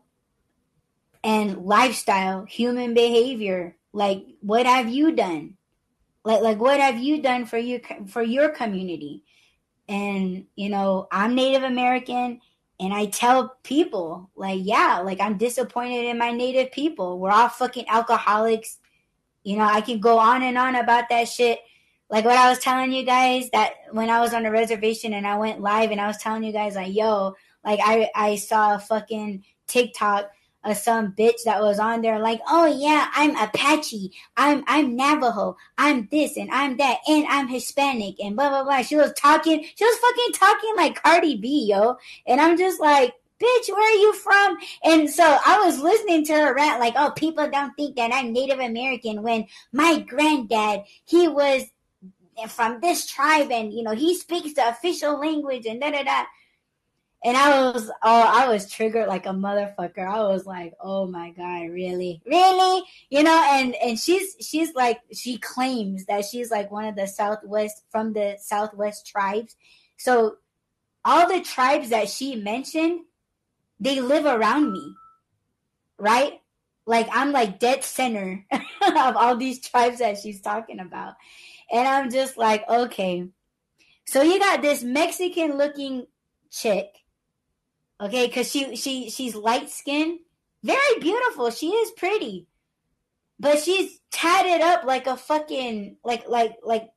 And lifestyle, human behavior, like what have you done? Like like what have you done for you for your community? And you know, I'm Native American and I tell people, like, yeah, like I'm disappointed in my native people. We're all fucking alcoholics. You know, I can go on and on about that shit. Like what I was telling you guys that when I was on the reservation and I went live and I was telling you guys like, yo, like I I saw a fucking TikTok of some bitch that was on there like, oh yeah, I'm Apache, I'm I'm Navajo, I'm this and I'm that, and I'm Hispanic and blah blah blah. She was talking, she was fucking talking like Cardi B, yo. And I'm just like, bitch, where are you from? And so I was listening to her rant like, oh, people don't think that I'm Native American when my granddad, he was from this tribe and you know he speaks the official language and da da da and I was oh I was triggered like a motherfucker. I was like, oh my god, really, really, you know. And and she's she's like she claims that she's like one of the southwest from the southwest tribes. So all the tribes that she mentioned, they live around me, right? Like I'm like dead center of all these tribes that she's talking about, and I'm just like, okay. So you got this Mexican looking chick Okay, because she she she's light skinned, very beautiful. She is pretty, but she's tatted up like a fucking like like like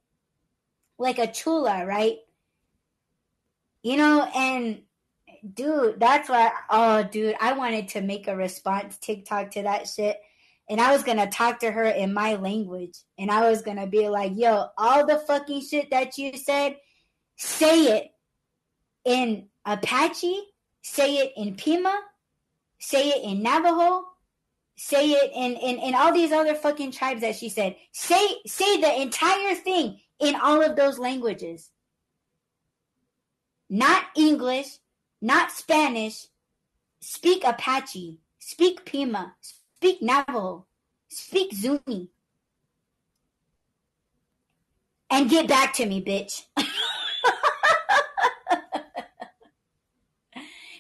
like a chula, right? You know, and dude, that's why. Oh, dude, I wanted to make a response TikTok to that shit. And I was gonna talk to her in my language, and I was gonna be like, "Yo, all the fucking shit that you said, say it in Apache say it in Pima, say it in Navajo, say it in, in, in all these other fucking tribes that she said. Say say the entire thing in all of those languages. Not English, not Spanish. Speak Apache, speak Pima, speak Navajo, speak Zuni. And get back to me, bitch.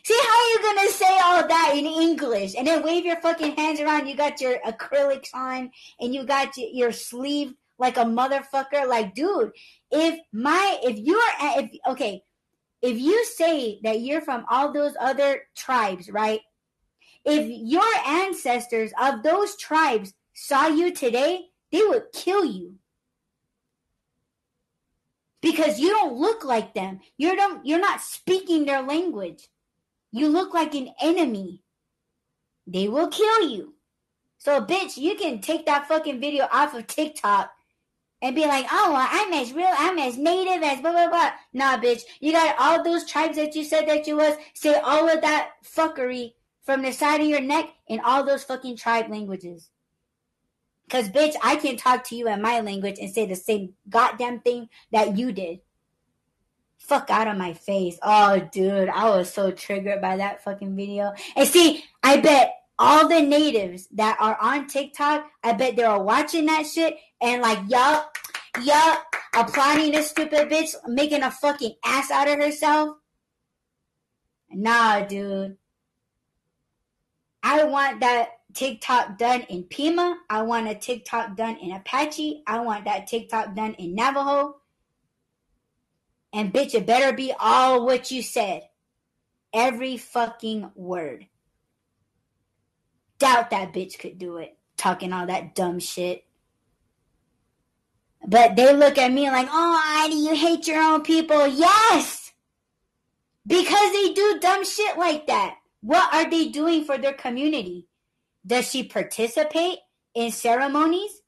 See how you gonna say all that in English and then wave your fucking hands around? You got your acrylics on and you got your sleeve like a motherfucker. Like, dude, if my if you're if okay, if you say that you're from all those other tribes, right? If your ancestors of those tribes saw you today, they would kill you because you don't look like them. You don't. You're not speaking their language. You look like an enemy. They will kill you. So, bitch, you can take that fucking video off of TikTok and be like, oh, well, I'm as real, I'm as native as blah, blah, blah. Nah, bitch. You got all those tribes that you said that you was. Say all of that fuckery from the side of your neck in all those fucking tribe languages. Because, bitch, I can talk to you in my language and say the same goddamn thing that you did fuck out of my face. Oh, dude, I was so triggered by that fucking video. And see, I bet all the natives that are on TikTok, I bet they are watching that shit and like, yup, yup, applauding this stupid bitch making a fucking ass out of herself. Nah, dude. I want that TikTok done in Pima. I want a TikTok done in Apache. I want that TikTok done in Navajo. And bitch, it better be all what you said. Every fucking word. Doubt that bitch could do it. Talking all that dumb shit. But they look at me like, oh, Ida, you hate your own people. Yes! Because they do dumb shit like that. What are they doing for their community? Does she participate in ceremonies?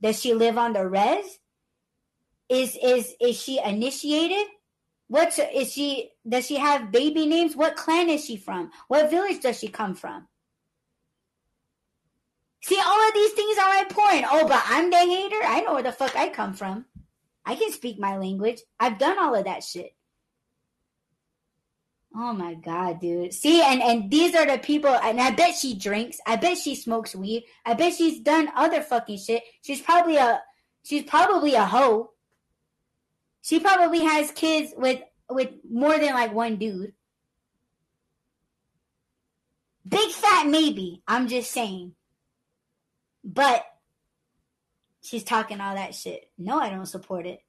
Does she live on the res? Is is is she initiated? What's is she? Does she have baby names? What clan is she from? What village does she come from? See, all of these things are important. Oh, but I'm the hater. I know where the fuck I come from. I can speak my language. I've done all of that shit. Oh my god, dude. See, and and these are the people and I bet she drinks. I bet she smokes weed. I bet she's done other fucking shit. She's probably a she's probably a hoe. She probably has kids with with more than like one dude. Big fat maybe. I'm just saying. But she's talking all that shit. No, I don't support it.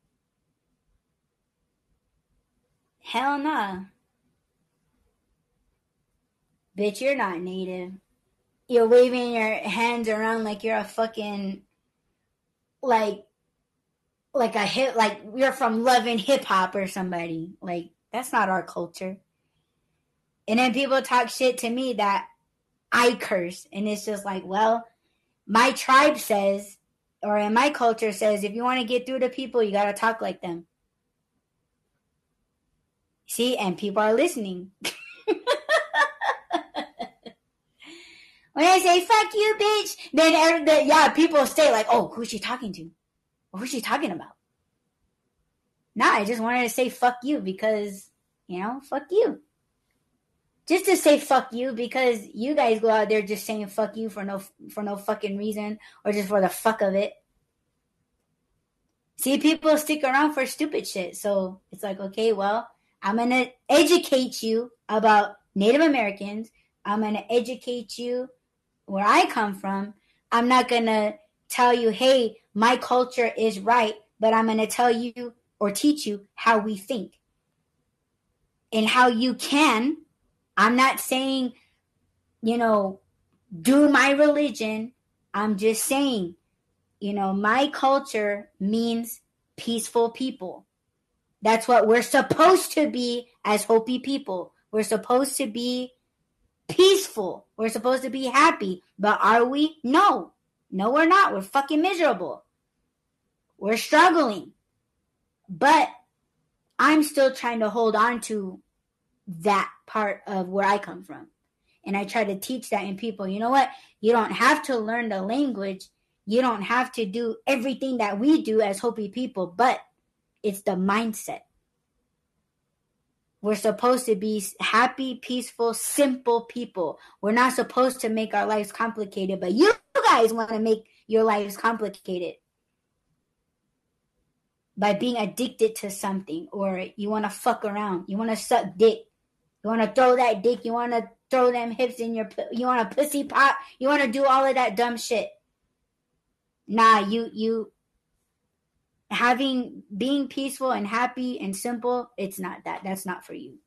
Hell nah. Bitch, you're not native. You're waving your hands around like you're a fucking like like a hip like you're from loving hip hop or somebody. Like that's not our culture. And then people talk shit to me that I curse and it's just like, well, my tribe says or in my culture says if you want to get through to people, you got to talk like them. See, and people are listening. when I say "fuck you, bitch," then the, yeah, people say like, "Oh, who's she talking to?" Who's she talking about? Nah, I just wanted to say fuck you because, you know, fuck you. Just to say fuck you because you guys go out there just saying fuck you for no for no fucking reason or just for the fuck of it. See, people stick around for stupid shit. So it's like, okay, well, I'm to educate you about Native Americans. I'm to educate you where I come from. I'm not to tell you, hey, my culture is right, but I'm going to tell you or teach you how we think and how you can. I'm not saying, you know, do my religion. I'm just saying, you know, my culture means peaceful people. That's what we're supposed to be as Hopi people. We're supposed to be peaceful. We're supposed to be happy. But are we? No. No, we're not. We're fucking miserable. We're struggling. But I'm still trying to hold on to that part of where I come from. And I try to teach that in people. You know what? You don't have to learn the language. You don't have to do everything that we do as Hopi people, but it's the mindset. We're supposed to be happy, peaceful, simple people. We're not supposed to make our lives complicated, but you guys want to make your lives complicated by being addicted to something or you want to fuck around. You want to suck dick. You want to throw that dick. You want to throw them hips in your you want a pussy pop. You want to do all of that dumb shit. Nah, you you having being peaceful and happy and simple, it's not that. That's not for you.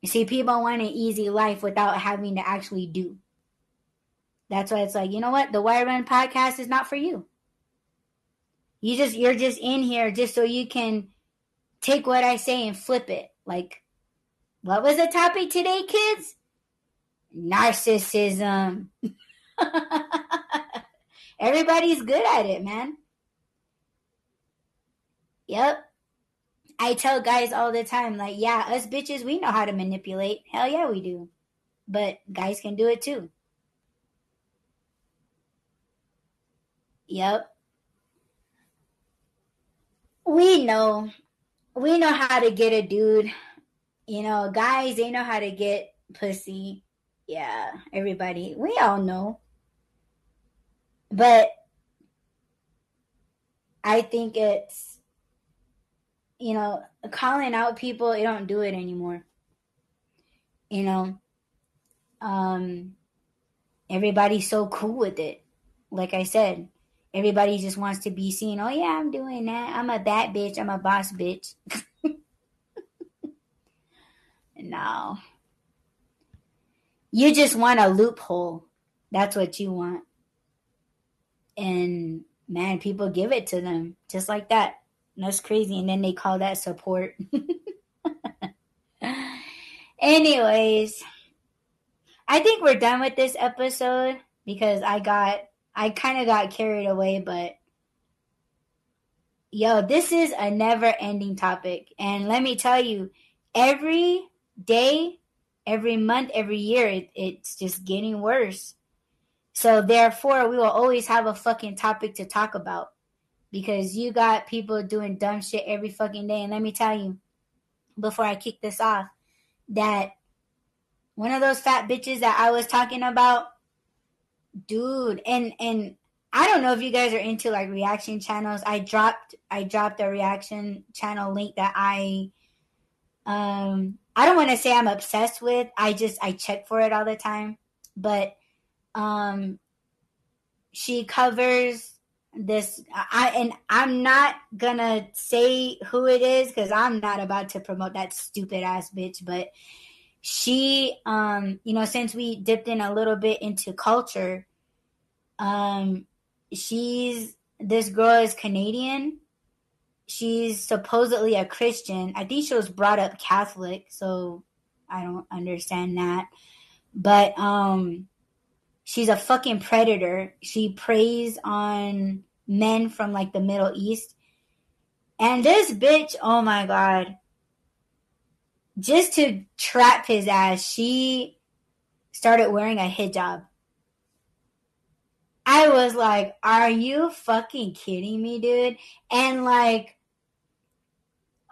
You see, people want an easy life without having to actually do. That's why it's like, you know what? The Why Run podcast is not for you. You just you're just in here just so you can take what I say and flip it. Like, what was the topic today, kids? Narcissism. Everybody's good at it, man. Yep. I tell guys all the time, like, yeah, us bitches, we know how to manipulate. Hell yeah, we do. But guys can do it too. Yep. We know. We know how to get a dude. You know, guys, they know how to get pussy. Yeah, everybody. We all know. But I think it's you know, calling out people, they don't do it anymore. You know, um, everybody's so cool with it. Like I said, everybody just wants to be seen. Oh yeah, I'm doing that. I'm a bad bitch. I'm a boss bitch. no. You just want a loophole. That's what you want. And man, people give it to them just like that. That's crazy. And then they call that support. Anyways, I think we're done with this episode because I got, I kind of got carried away, but yo, this is a never ending topic. And let me tell you, every day, every month, every year, it, it's just getting worse. So therefore, we will always have a fucking topic to talk about because you got people doing dumb shit every fucking day. And let me tell you, before I kick this off, that one of those fat bitches that I was talking about, dude, and and I don't know if you guys are into like reaction channels. I dropped I dropped a reaction channel link that I um I don't want to say I'm obsessed with. I just I check for it all the time. But um she covers this I and I'm not gonna say who it is because I'm not about to promote that stupid ass bitch, but she um you know since we dipped in a little bit into culture um she's this girl is Canadian she's supposedly a Christian I think she was brought up Catholic so I don't understand that but um she's a fucking predator. She preys on men from like the Middle East. And this bitch, oh my god. Just to trap his ass, she started wearing a hijab. I was like, are you fucking kidding me, dude? And like,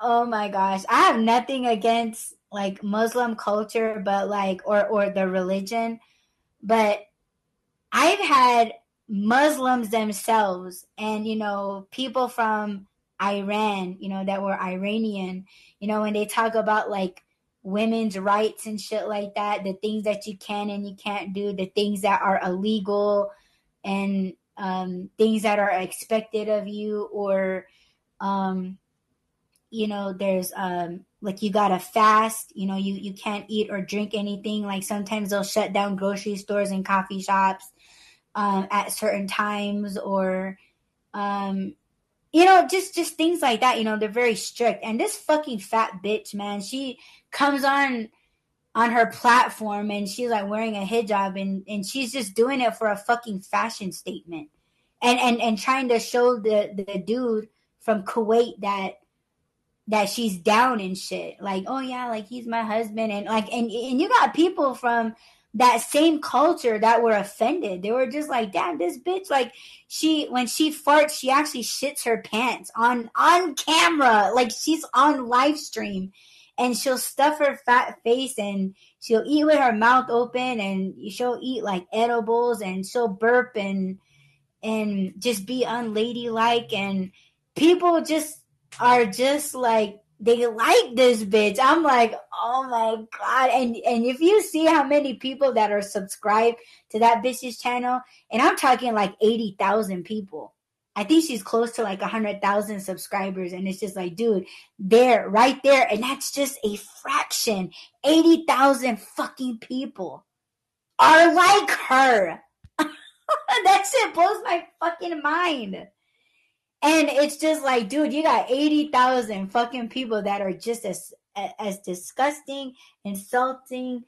oh my gosh, I have nothing against like Muslim culture, but like, or, or the religion, but I've had Muslims themselves and, you know, people from Iran, you know, that were Iranian, you know, when they talk about like women's rights and shit like that, the things that you can and you can't do, the things that are illegal and um, things that are expected of you, or, um, you know, there's um, like you gotta fast, you know, you, you can't eat or drink anything. Like sometimes they'll shut down grocery stores and coffee shops um, at certain times or um, you know just just things like that you know they're very strict and this fucking fat bitch man she comes on on her platform and she's like wearing a hijab and and she's just doing it for a fucking fashion statement and and and trying to show the the dude from Kuwait that that she's down and shit. Like, oh yeah, like he's my husband, and like, and and you got people from that same culture that were offended. They were just like, damn, this bitch, like she when she farts, she actually shits her pants on on camera, like she's on live stream, and she'll stuff her fat face and she'll eat with her mouth open, and she'll eat like edibles, and she'll burp and and just be unladylike, and people just are just like they like this bitch. I'm like, oh my god! And and if you see how many people that are subscribed to that bitch's channel, and I'm talking like eighty thousand people. I think she's close to like a hundred thousand subscribers, and it's just like, dude, there, right there, and that's just a fraction. Eighty thousand fucking people are like her. that shit blows my fucking mind. And it's just like, dude, you got 80,000 fucking people that are just as as disgusting, insulting,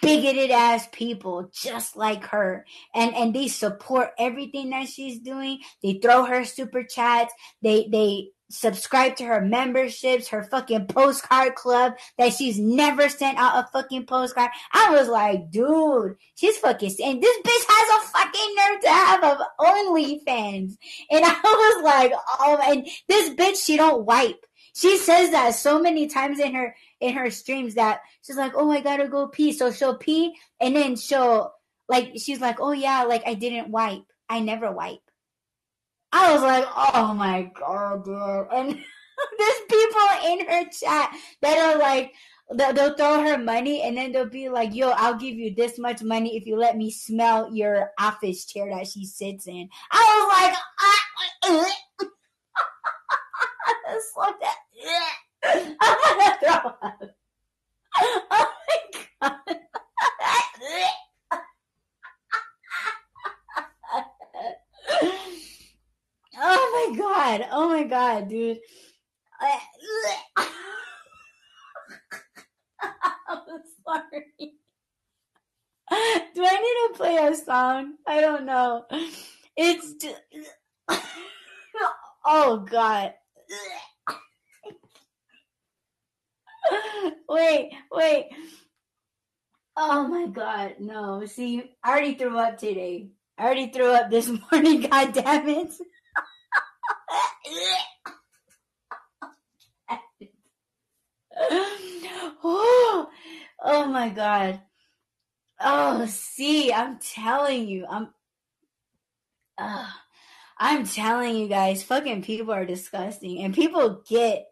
bigoted ass people just like her. And and they support everything that she's doing. They throw her super chats. They they subscribe to her memberships, her fucking postcard club that she's never sent out a fucking postcard. I was like, dude, she's fucking saying this bitch has a fucking nerve to have a OnlyFans. And I was like, oh, and this bitch, she don't wipe. She says that so many times in her in her streams that she's like, oh, I gotta go pee. So she'll pee and then she'll like she's like, oh yeah, like I didn't wipe. I never wipe. I was like, oh my god, dude. And there's people in her chat that are like, they'll throw her money and then they'll be like, yo, I'll give you this much money if you let me smell your office chair that she sits in. I was like, ah, slow down. I'm gonna throw up. Oh my god. Oh my god. Oh my god, dude. I'm sorry. Do I need to play a song? I don't know. It's. Oh god. wait, wait. Oh my god, no. See, I already threw up today. I already threw up this morning, god damn it. oh, oh my god. Oh, see, I'm telling you, I'm uh, I'm telling you guys, fucking people are disgusting and people get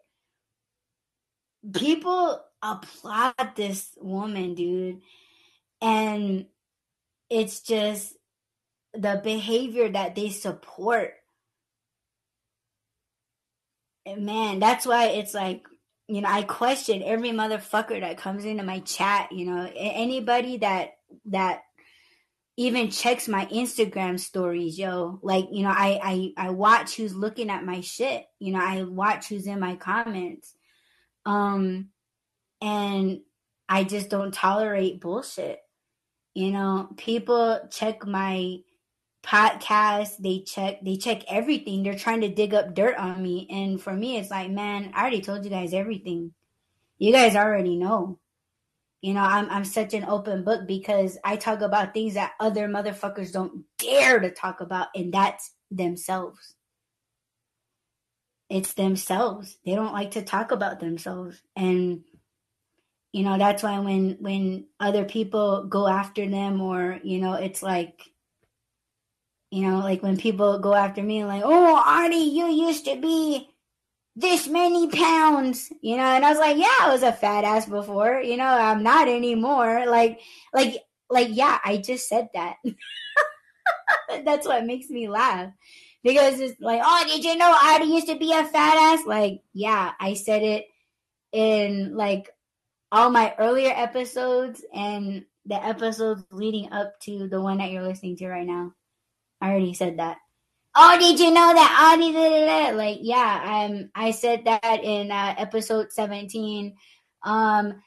people applaud this woman, dude. And it's just the behavior that they support man, that's why it's like, you know, I question every motherfucker that comes into my chat, you know, anybody that that even checks my Instagram stories, yo. Like, you know, I I I watch who's looking at my shit. You know, I watch who's in my comments. Um and I just don't tolerate bullshit. You know, people check my podcasts they check they check everything. They're trying to dig up dirt on me. And for me it's like man i already told you guys everything. You guys already know. You know i'm i'm such an open book because i talk about things that other motherfuckers don't dare to talk about and that's themselves. It's themselves. They don't like to talk about themselves. And you know that's why when when other people go after them or you know it's like you know, like when people go after me, like, oh, Audie, you used to be this many pounds, you know, and I was like, yeah, I was a fat ass before, you know, I'm not anymore. Like, like, like, yeah, I just said that. That's what makes me laugh because it's like, oh, did you know Audie used to be a fat ass? Like, yeah, I said it in like all my earlier episodes and the episodes leading up to the one that you're listening to right now. I already said that. Oh, did you know that? Oh, did like yeah, um, I said that in uh, episode seventeen, um,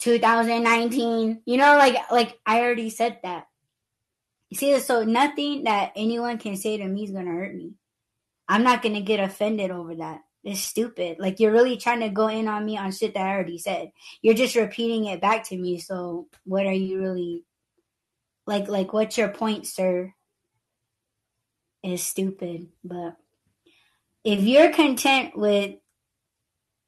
2019. You know, like like I already said that. You see, so nothing that anyone can say to me is gonna hurt me. I'm not gonna get offended over that. It's stupid. Like you're really trying to go in on me on shit that I already said. You're just repeating it back to me. So what are you really like like what's your point, sir? Is stupid. But if you're content with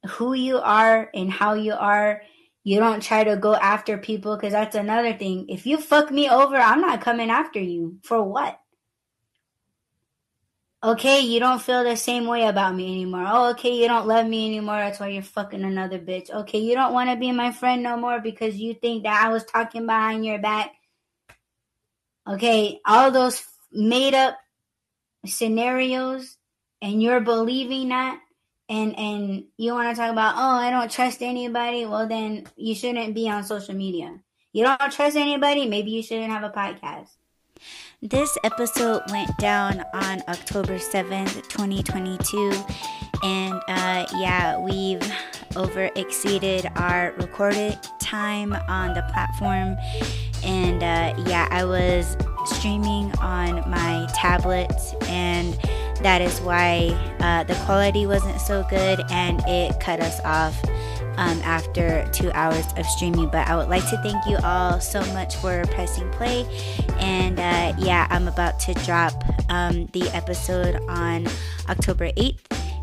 who you are and how you are, you don't try to go after people because that's another thing. If you fuck me over, I'm not coming after you. For what? Okay, you don't feel the same way about me anymore. Oh, okay, you don't love me anymore. That's why you're fucking another bitch. Okay, you don't want to be my friend no more because you think that I was talking behind your back. Okay, all those made up scenarios and you're believing that and and you want to talk about oh I don't trust anybody, well then you shouldn't be on social media. You don't trust anybody, maybe you shouldn't have a podcast. This episode went down on October 7th, 2022. And uh, yeah, we've over exceeded our recorded time on the platform. And uh, yeah, I was streaming on my tablet, and that is why uh, the quality wasn't so good and it cut us off um, after two hours of streaming. But I would like to thank you all so much for pressing play. And uh, yeah, I'm about to drop um, the episode on October 8th.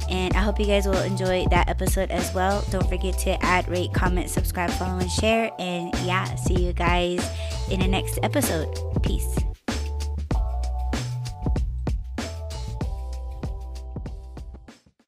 And I hope you guys will enjoy that episode as well. Don't forget to add, rate, comment, subscribe, follow, and share. And yeah, see you guys in the next episode. Peace.